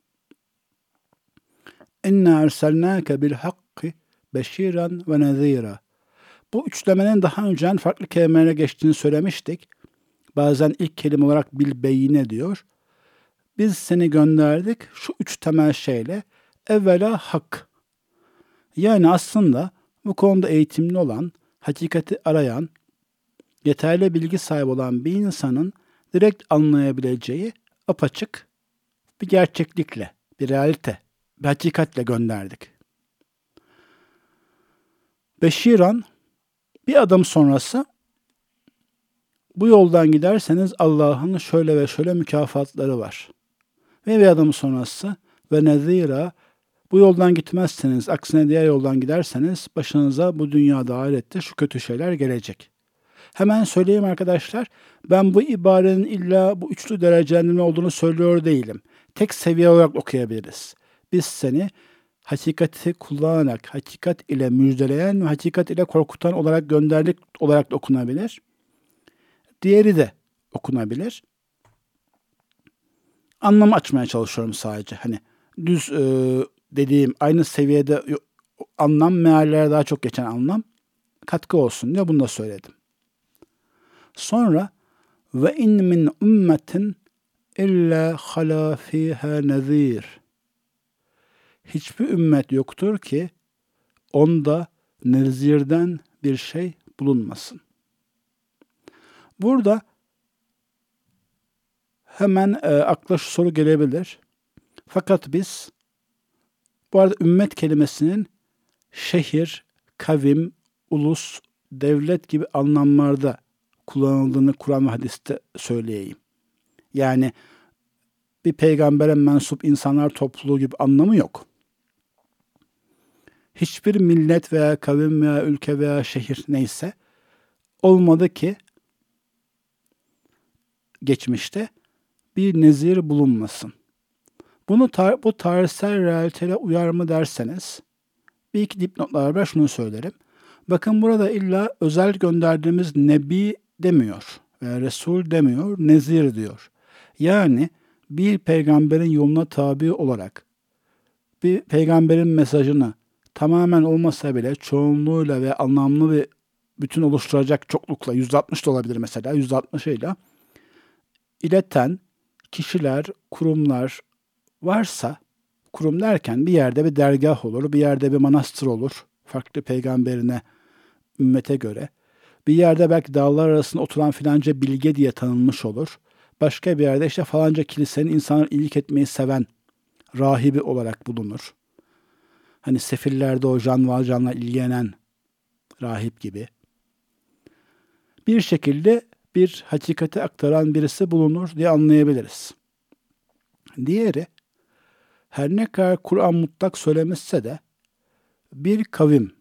İnna erselnâke bil hakkı beşiran ve nezira. Bu üçlemenin daha önceden farklı kelimelere geçtiğini söylemiştik. Bazen ilk kelime olarak bil beyine diyor. Biz seni gönderdik şu üç temel şeyle. Evvela hak. Yani aslında bu konuda eğitimli olan, hakikati arayan, yeterli bilgi sahibi olan bir insanın direkt anlayabileceği apaçık bir gerçeklikle, bir realite, bir hakikatle gönderdik. Beşiran bir adım sonrası bu yoldan giderseniz Allah'ın şöyle ve şöyle mükafatları var. Ve bir adım sonrası ve nezira bu yoldan gitmezseniz, aksine diğer yoldan giderseniz başınıza bu dünyada ahirette şu kötü şeyler gelecek. Hemen söyleyeyim arkadaşlar, ben bu ibarenin illa bu üçlü derecelendirme olduğunu söylüyor değilim. Tek seviye olarak okuyabiliriz. Biz seni hakikati kullanarak, hakikat ile müjdeleyen ve hakikat ile korkutan olarak gönderdik olarak da okunabilir. Diğeri de okunabilir. Anlamı açmaya çalışıyorum sadece. Hani düz e, dediğim aynı seviyede anlam meallere daha çok geçen anlam katkı olsun diye bunu da söyledim. Sonra ve in min ummetin illa hala fiha nezir hiçbir ümmet yoktur ki onda nezirden bir şey bulunmasın. Burada hemen e, akla şu soru gelebilir. Fakat biz bu arada ümmet kelimesinin şehir, kavim, ulus, devlet gibi anlamlarda kullanıldığını Kur'an ve hadiste söyleyeyim. Yani bir peygambere mensup insanlar topluluğu gibi anlamı yok hiçbir millet veya kavim veya ülke veya şehir neyse olmadı ki geçmişte bir nezir bulunmasın. Bunu tar bu tarihsel realiteyle uyar mı derseniz bir iki dipnotlar var şunu söylerim. Bakın burada illa özel gönderdiğimiz nebi demiyor veya resul demiyor, nezir diyor. Yani bir peygamberin yoluna tabi olarak bir peygamberin mesajını tamamen olmasa bile çoğunluğuyla ve anlamlı bir bütün oluşturacak çoklukla %60 da olabilir mesela %60 ile ileten kişiler, kurumlar varsa kurum derken bir yerde bir dergah olur, bir yerde bir manastır olur. Farklı peygamberine, ümmete göre. Bir yerde belki dağlar arasında oturan filanca bilge diye tanınmış olur. Başka bir yerde işte falanca kilisenin insanları iyilik etmeyi seven rahibi olarak bulunur. Hani sefillerde o Can Valcan'la ilgilenen rahip gibi. Bir şekilde bir hakikati aktaran birisi bulunur diye anlayabiliriz. Diğeri, her ne kadar Kur'an mutlak söylemişse de bir kavim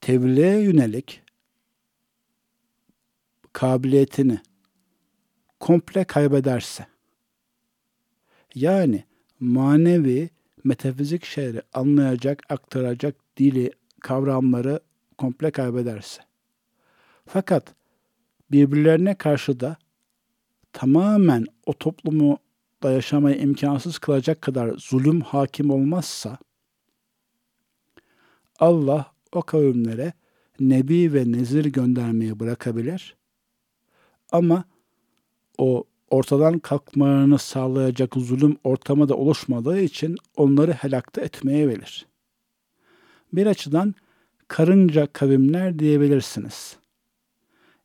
tebliğe yönelik kabiliyetini komple kaybederse, yani manevi, metafizik şeyleri anlayacak, aktaracak dili, kavramları komple kaybederse. Fakat birbirlerine karşı da tamamen o toplumu da yaşamayı imkansız kılacak kadar zulüm hakim olmazsa Allah o kavimlere nebi ve nezir göndermeyi bırakabilir. Ama o ortadan kalkmalarını sağlayacak zulüm ortamı da oluşmadığı için onları helakta etmeye verir. Bir açıdan karınca kavimler diyebilirsiniz.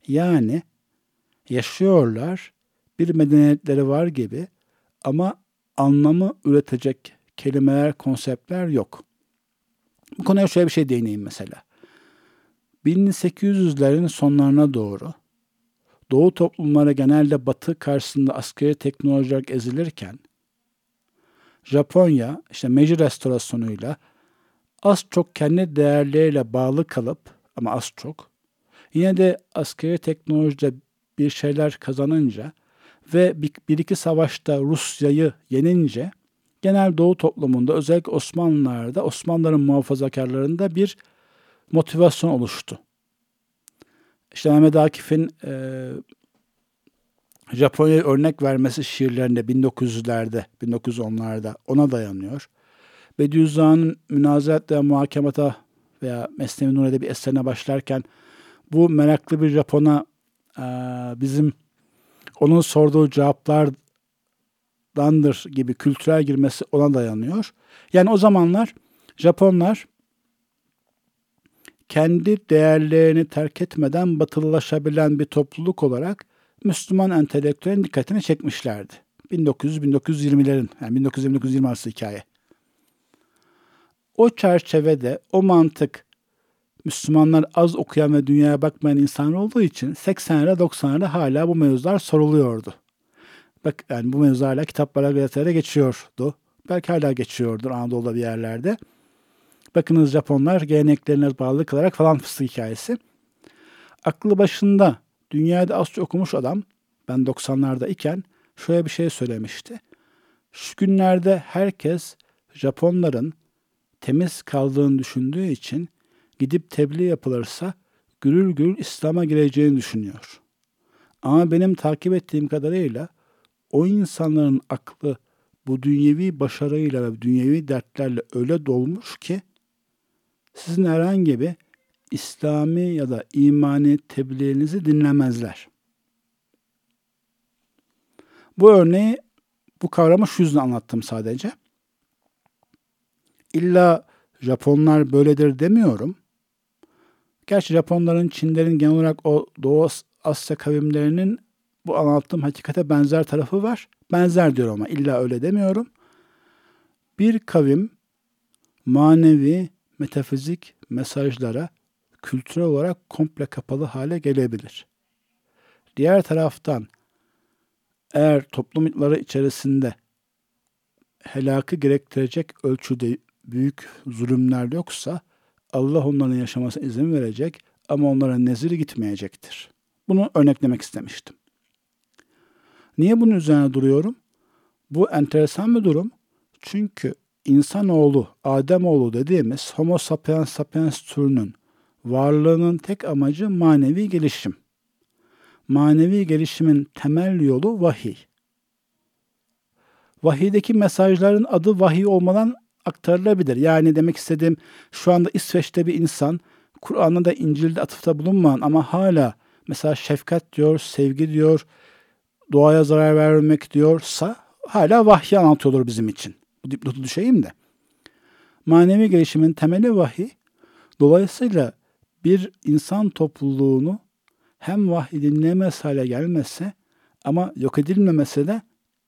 Yani yaşıyorlar, bir medeniyetleri var gibi ama anlamı üretecek kelimeler, konseptler yok. Bu konuya şöyle bir şey değineyim mesela. 1800'lerin sonlarına doğru Doğu toplumları genelde Batı karşısında askeri teknoloji olarak ezilirken Japonya işte Meiji restorasyonuyla az çok kendi değerleriyle bağlı kalıp ama az çok yine de askeri teknolojide bir şeyler kazanınca ve bir, iki savaşta Rusya'yı yenince genel Doğu toplumunda özellikle Osmanlılar'da Osmanlıların muhafazakarlarında bir motivasyon oluştu. İşte Mehmet Akif'in e, Japonya'ya örnek vermesi şiirlerinde 1900'lerde, 1910'larda ona dayanıyor. Bediüzzaman'ın Münazarat ve Muhakemata veya Mesnevi Nuri'de bir eserine başlarken bu meraklı bir Japon'a e, bizim onun sorduğu cevaplardandır gibi kültürel girmesi ona dayanıyor. Yani o zamanlar Japonlar kendi değerlerini terk etmeden batılılaşabilen bir topluluk olarak Müslüman entelektüelin dikkatini çekmişlerdi. 1900-1920'lerin, yani 1920 arası hikaye. O çerçevede o mantık Müslümanlar az okuyan ve dünyaya bakmayan insan olduğu için 80'lerde 90'larda hala bu mevzular soruluyordu. Bak yani bu mevzular hala kitaplara gazetelere geçiyordu. Belki hala geçiyordur Anadolu'da bir yerlerde. Bakınız Japonlar geleneklerine bağlı kalarak falan fıstık hikayesi. Aklı başında dünyada az çok okumuş adam ben 90'larda iken şöyle bir şey söylemişti. Şu günlerde herkes Japonların temiz kaldığını düşündüğü için gidip tebliğ yapılırsa gürül gürül İslam'a gireceğini düşünüyor. Ama benim takip ettiğim kadarıyla o insanların aklı bu dünyevi başarıyla ve dünyevi dertlerle öyle dolmuş ki sizin herhangi bir İslami ya da imani tebliğinizi dinlemezler. Bu örneği, bu kavramı şu yüzden anlattım sadece. İlla Japonlar böyledir demiyorum. Gerçi Japonların, Çinlerin genel olarak o Doğu Asya kavimlerinin bu anlattığım hakikate benzer tarafı var. Benzer diyorum ama illa öyle demiyorum. Bir kavim manevi, metafizik mesajlara kültürel olarak komple kapalı hale gelebilir. Diğer taraftan eğer toplumları içerisinde helakı gerektirecek ölçüde büyük zulümler yoksa Allah onların yaşamasına izin verecek ama onlara nezir gitmeyecektir. Bunu örneklemek istemiştim. Niye bunun üzerine duruyorum? Bu enteresan bir durum. Çünkü insanoğlu, Ademoğlu dediğimiz Homo sapiens sapiens türünün varlığının tek amacı manevi gelişim. Manevi gelişimin temel yolu vahiy. vahiydeki mesajların adı vahiy olmadan aktarılabilir. Yani demek istediğim şu anda İsveç'te bir insan Kur'an'da da İncil'de atıfta bulunmayan ama hala mesela şefkat diyor, sevgi diyor, doğaya zarar vermek diyorsa hala vahyi anlatıyordur bizim için. Bu dipnotu düşeyim de. Manevi gelişimin temeli vahiy. Dolayısıyla bir insan topluluğunu hem vahiy dinlemez hale gelmese ama yok edilmemesi de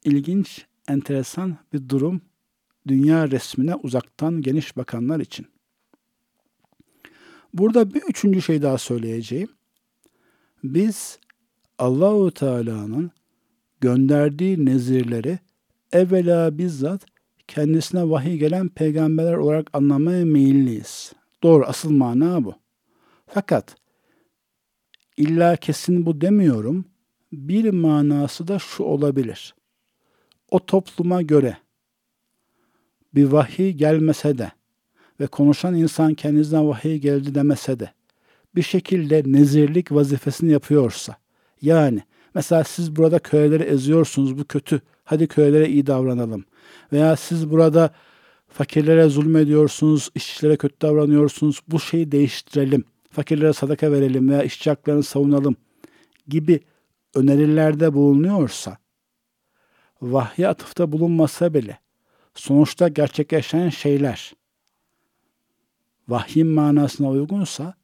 ilginç, enteresan bir durum dünya resmine uzaktan geniş bakanlar için. Burada bir üçüncü şey daha söyleyeceğim. Biz Allahu Teala'nın gönderdiği nezirleri evvela bizzat kendisine vahiy gelen peygamberler olarak anlamaya meyilliyiz. Doğru, asıl mana bu. Fakat illa kesin bu demiyorum. Bir manası da şu olabilir. O topluma göre bir vahiy gelmese de ve konuşan insan kendisinden vahiy geldi demese de bir şekilde nezirlik vazifesini yapıyorsa yani mesela siz burada köleleri eziyorsunuz bu kötü hadi kölelere iyi davranalım veya siz burada fakirlere zulmediyorsunuz, işçilere kötü davranıyorsunuz bu şeyi değiştirelim fakirlere sadaka verelim veya işçi haklarını savunalım gibi önerilerde bulunuyorsa vahye atıfta bulunmasa bile sonuçta gerçekleşen şeyler vahyin manasına uygunsa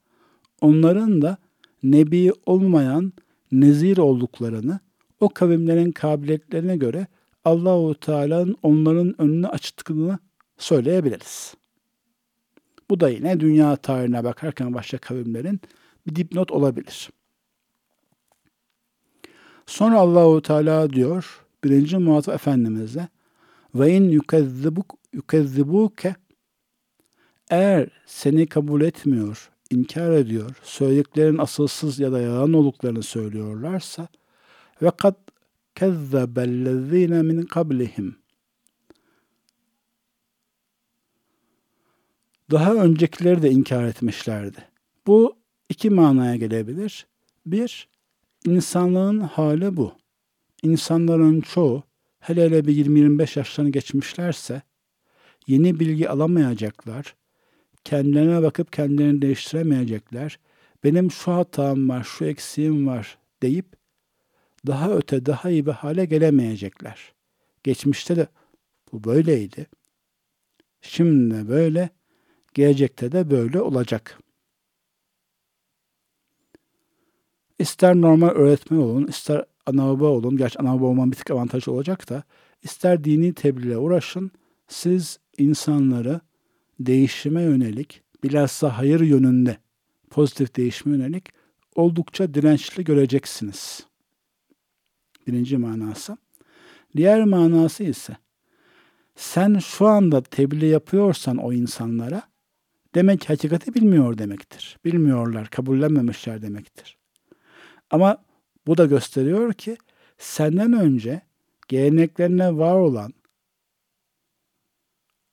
onların da nebi olmayan nezir olduklarını o kavimlerin kabiliyetlerine göre Allahu Teala'nın onların önünü açtığını söyleyebiliriz. Bu da yine dünya tarihine bakarken başka kavimlerin bir dipnot olabilir. Sonra Allahu Teala diyor birinci muhatap Efendimiz'e ve in yukezzibuk yukezzibuke eğer seni kabul etmiyor, inkar ediyor, söylediklerin asılsız ya da yalan olduklarını söylüyorlarsa ve kad kezzebellezine min kablihim daha öncekileri de inkar etmişlerdi. Bu iki manaya gelebilir. Bir, insanlığın hali bu. İnsanların çoğu, hele hele bir 20-25 yaşlarını geçmişlerse, yeni bilgi alamayacaklar, kendilerine bakıp kendilerini değiştiremeyecekler, benim şu hatam var, şu eksiğim var deyip, daha öte, daha iyi bir hale gelemeyecekler. Geçmişte de bu böyleydi. Şimdi de böyle, Gelecekte de böyle olacak. İster normal öğretmen olun, ister ana baba olun. Gerçi ana baba olman bir tık avantajı olacak da. ister dini tebliğle uğraşın. Siz insanları değişime yönelik, bilhassa hayır yönünde pozitif değişime yönelik oldukça dirençli göreceksiniz. Birinci manası. Diğer manası ise sen şu anda tebliğ yapıyorsan o insanlara demek ki hakikati bilmiyor demektir. Bilmiyorlar, kabullenmemişler demektir. Ama bu da gösteriyor ki senden önce geleneklerine var olan,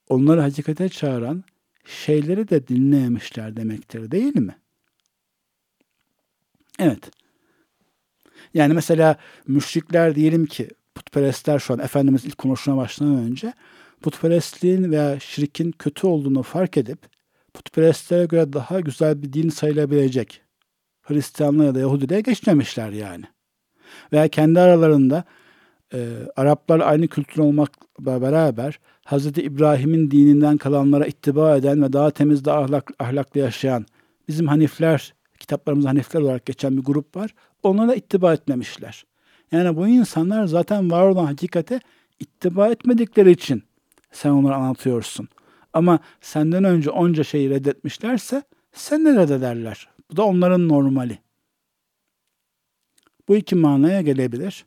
onları hakikate çağıran şeyleri de dinleyemişler demektir değil mi? Evet. Yani mesela müşrikler diyelim ki putperestler şu an Efendimiz ilk konuşmaya başlamadan önce putperestliğin veya şirkin kötü olduğunu fark edip putperestlere göre daha güzel bir din sayılabilecek Hristiyanlığa ya da Yahudiliğe geçmemişler yani. Veya kendi aralarında e, Araplar aynı kültür olmakla beraber Hz. İbrahim'in dininden kalanlara ittiba eden ve daha temiz, daha ahlak, ahlaklı yaşayan bizim Hanifler, kitaplarımız Hanifler olarak geçen bir grup var. Onlara ittiba etmemişler. Yani bu insanlar zaten var olan hakikate ittiba etmedikleri için sen onları anlatıyorsun. Ama senden önce onca şeyi reddetmişlerse sen de reddederler. Bu da onların normali. Bu iki manaya gelebilir.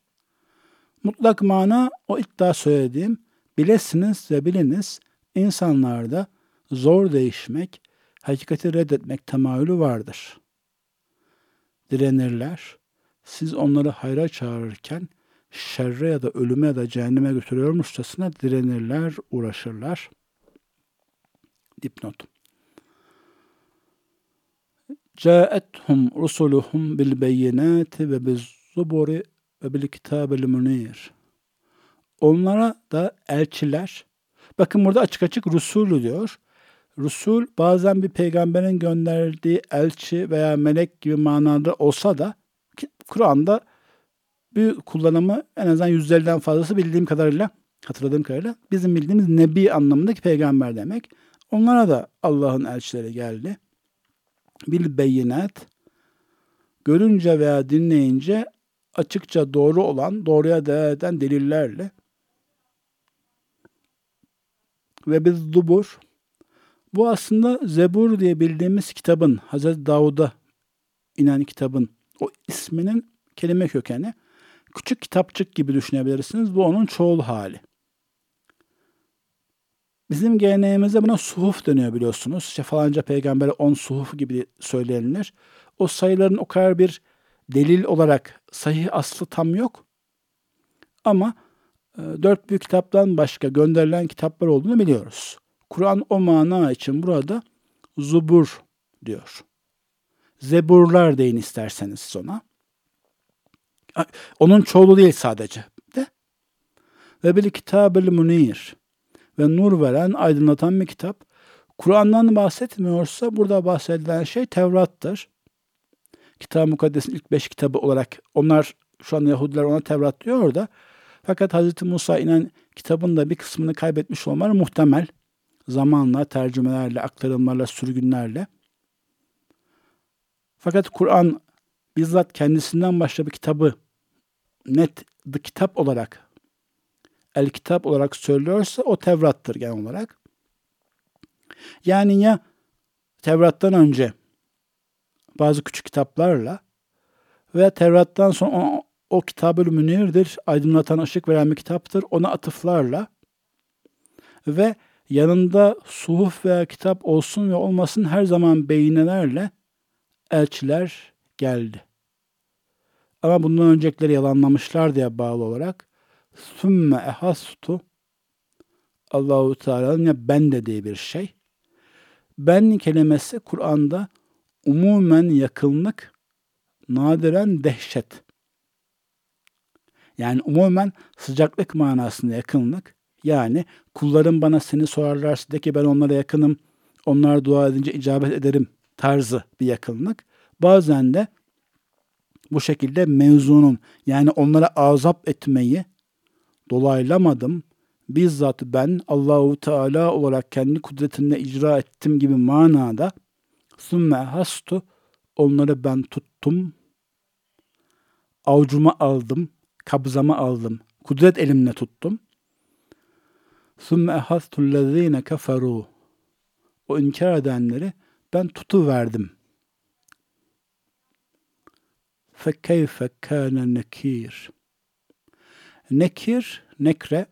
Mutlak mana o iddia söylediğim bilesiniz ve biliniz insanlarda zor değişmek, hakikati reddetmek temayülü vardır. Direnirler. Siz onları hayra çağırırken şerre ya da ölüme ya da cehenneme götürüyormuşçasına direnirler, uğraşırlar.'' Dipnot. Câethum rusuluhum bil beyinâti ve biz zuburi ve bil kitâbil munir. onlara da elçiler, bakın burada açık açık Rusulü diyor. Rusul bazen bir peygamberin gönderdiği elçi veya melek gibi manada olsa da Kur'an'da bir kullanımı en azından yüzlerden fazlası bildiğim kadarıyla, hatırladığım kadarıyla bizim bildiğimiz nebi anlamındaki peygamber demek. Onlara da Allah'ın elçileri geldi. Bil beyinat görünce veya dinleyince açıkça doğru olan, doğruya değer eden delillerle ve biz zubur bu aslında Zebur diye bildiğimiz kitabın, Hazreti Davud'a inen kitabın o isminin kelime kökeni. Küçük kitapçık gibi düşünebilirsiniz. Bu onun çoğul hali. Bizim geleneğimizde buna suhuf deniyor biliyorsunuz. İşte falanca peygambere on suhuf gibi söylenilir. O sayıların o kadar bir delil olarak sahih aslı tam yok. Ama e, dört büyük kitaptan başka gönderilen kitaplar olduğunu biliyoruz. Kur'an o mana için burada zubur diyor. Zeburlar deyin isterseniz sona. Onun çoğulu değil sadece de. Ve bil kitabel munir ve nur veren, aydınlatan bir kitap. Kur'an'dan bahsetmiyorsa burada bahsedilen şey Tevrat'tır. Kitab-ı Mukaddes'in ilk beş kitabı olarak onlar şu an Yahudiler ona Tevrat diyor da fakat Hz. Musa inen kitabın da bir kısmını kaybetmiş olmaları muhtemel. Zamanla, tercümelerle, aktarımlarla, sürgünlerle. Fakat Kur'an bizzat kendisinden başka bir kitabı net the kitap olarak el kitap olarak söylüyorsa o Tevrat'tır genel olarak. Yani ya Tevrat'tan önce bazı küçük kitaplarla veya Tevrat'tan sonra o, o kitab-ı münirdir, aydınlatan ışık veren bir kitaptır. Ona atıflarla ve yanında suhuf veya kitap olsun ve olmasın her zaman beynelerle elçiler geldi. Ama bundan öncekileri yalanlamışlar diye bağlı olarak sümme ehastu Allahu Teala'nın ya ben dediği bir şey. Ben kelimesi Kur'an'da umumen yakınlık, nadiren dehşet. Yani umumen sıcaklık manasında yakınlık. Yani kullarım bana seni sorarlarsa de ki ben onlara yakınım, onlar dua edince icabet ederim tarzı bir yakınlık. Bazen de bu şekilde mevzunun yani onlara azap etmeyi dolaylamadım. Bizzat ben Allahu Teala olarak kendi kudretimle icra ettim gibi manada sümme hastu onları ben tuttum. Avcuma aldım, kabzama aldım. Kudret elimle tuttum. Sümme hastu lezine keferu. O inkar edenleri ben tutu verdim. Fekeyfe kâne nekir.'' Nekir, nekre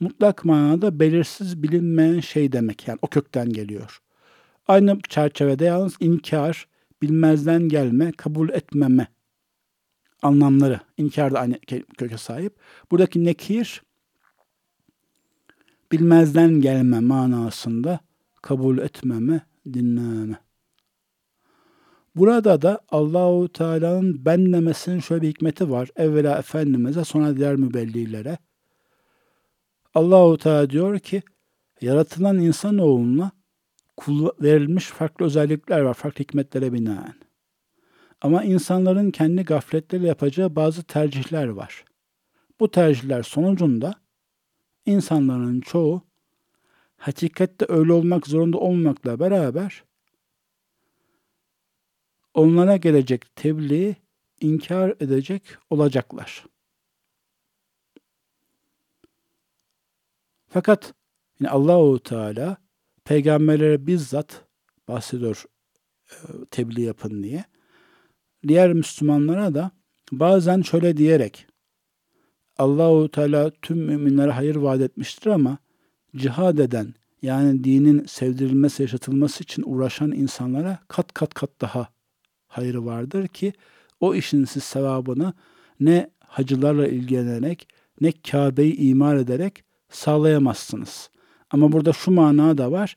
mutlak manada belirsiz bilinmeyen şey demek. Yani o kökten geliyor. Aynı çerçevede yalnız inkar, bilmezden gelme, kabul etmeme anlamları. İnkar da aynı köke sahip. Buradaki nekir bilmezden gelme manasında kabul etmeme, dinleme. Burada da Allahu Teala'nın ben demesinin şöyle bir hikmeti var. Evvela Efendimiz'e sonra diğer mübellilere. Allahu Teala diyor ki yaratılan insanoğluna verilmiş farklı özellikler var, farklı hikmetlere binaen. Ama insanların kendi gafletleriyle yapacağı bazı tercihler var. Bu tercihler sonucunda insanların çoğu hakikatte öyle olmak zorunda olmakla beraber onlara gelecek tebliği inkar edecek olacaklar. Fakat yine Allahu Teala peygamberlere bizzat bahsediyor e, tebliğ yapın diye. Diğer Müslümanlara da bazen şöyle diyerek Allahu Teala tüm müminlere hayır vaat etmiştir ama cihad eden yani dinin sevdirilmesi, yaşatılması için uğraşan insanlara kat kat kat daha hayrı vardır ki o işin siz sevabını ne hacılarla ilgilenerek ne Kabe'yi imar ederek sağlayamazsınız. Ama burada şu mana da var.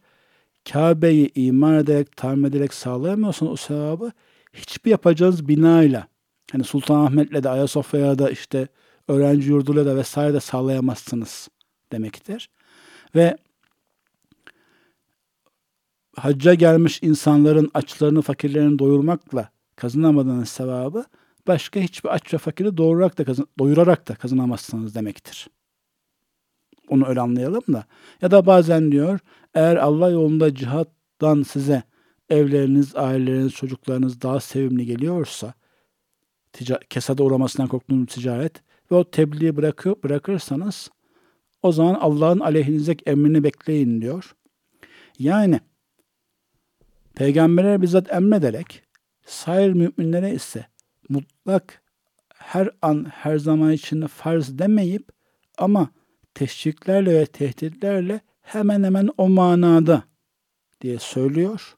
Kabe'yi imar ederek, tamir ederek sağlayamıyorsanız o sevabı hiçbir yapacağınız binayla, hani Sultanahmet'le de Ayasofya'ya da işte öğrenci yurduyla da vesaire de sağlayamazsınız demektir. Ve hacca gelmiş insanların açlarını, fakirlerini doyurmakla kazanamadığınız sevabı başka hiçbir aç ve fakiri doyurarak da, kazan doyurarak da kazanamazsınız demektir. Onu öyle anlayalım da. Ya da bazen diyor eğer Allah yolunda cihattan size evleriniz, aileleriniz, çocuklarınız daha sevimli geliyorsa kesada uğramasından korktuğunuz ticaret ve o tebliği bırakır, bırakırsanız o zaman Allah'ın aleyhinize emrini bekleyin diyor. Yani Peygamberler bizzat emrederek sair müminlere ise mutlak her an her zaman için farz demeyip ama teşviklerle ve tehditlerle hemen hemen o manada diye söylüyor.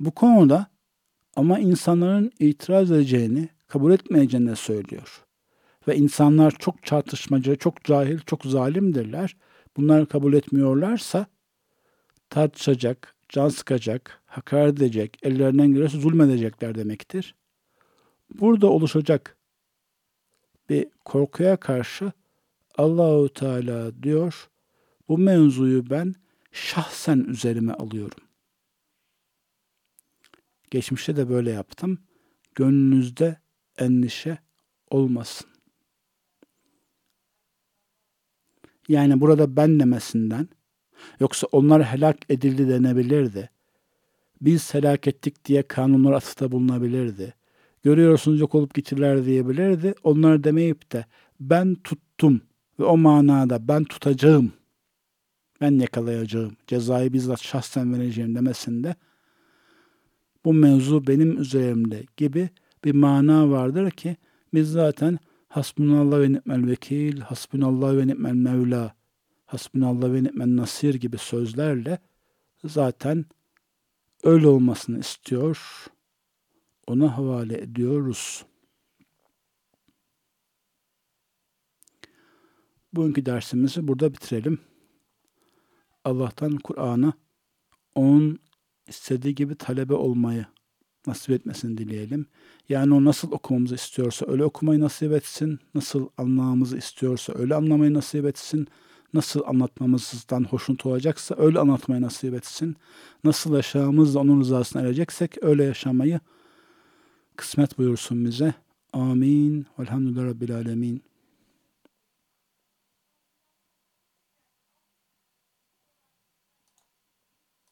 Bu konuda ama insanların itiraz edeceğini, kabul etmeyeceğini söylüyor. Ve insanlar çok çarpışmacı, çok cahil, çok zalimdirler. Bunları kabul etmiyorlarsa tartışacak, can sıkacak, hakaret edecek, ellerinden gelirse zulmedecekler demektir. Burada oluşacak bir korkuya karşı Allahu Teala diyor, bu mevzuyu ben şahsen üzerime alıyorum. Geçmişte de böyle yaptım. Gönlünüzde endişe olmasın. Yani burada ben demesinden Yoksa onlar helak edildi denebilirdi. Biz helak ettik diye kanunlar atıfta bulunabilirdi. Görüyorsunuz yok olup gittiler diyebilirdi. Onlar demeyip de ben tuttum ve o manada ben tutacağım, ben yakalayacağım, cezayı bizzat şahsen vereceğim demesinde bu mevzu benim üzerimde gibi bir mana vardır ki biz zaten hasbunallah ve ni'mel vekil, hasbunallah ve ni'mel mevla hasbunallah ve ni'men nasir gibi sözlerle zaten öyle olmasını istiyor. Ona havale ediyoruz. Bugünkü dersimizi burada bitirelim. Allah'tan Kur'an'a onun istediği gibi talebe olmayı nasip etmesini dileyelim. Yani o nasıl okumamızı istiyorsa öyle okumayı nasip etsin, nasıl anlamamızı istiyorsa öyle anlamayı nasip etsin, nasıl anlatmamızdan hoşnut olacaksa öyle anlatmayı nasip etsin. Nasıl yaşamımızla onun rızasına ereceksek öyle yaşamayı kısmet buyursun bize. Amin. Velhamdülillah Rabbil Alemin.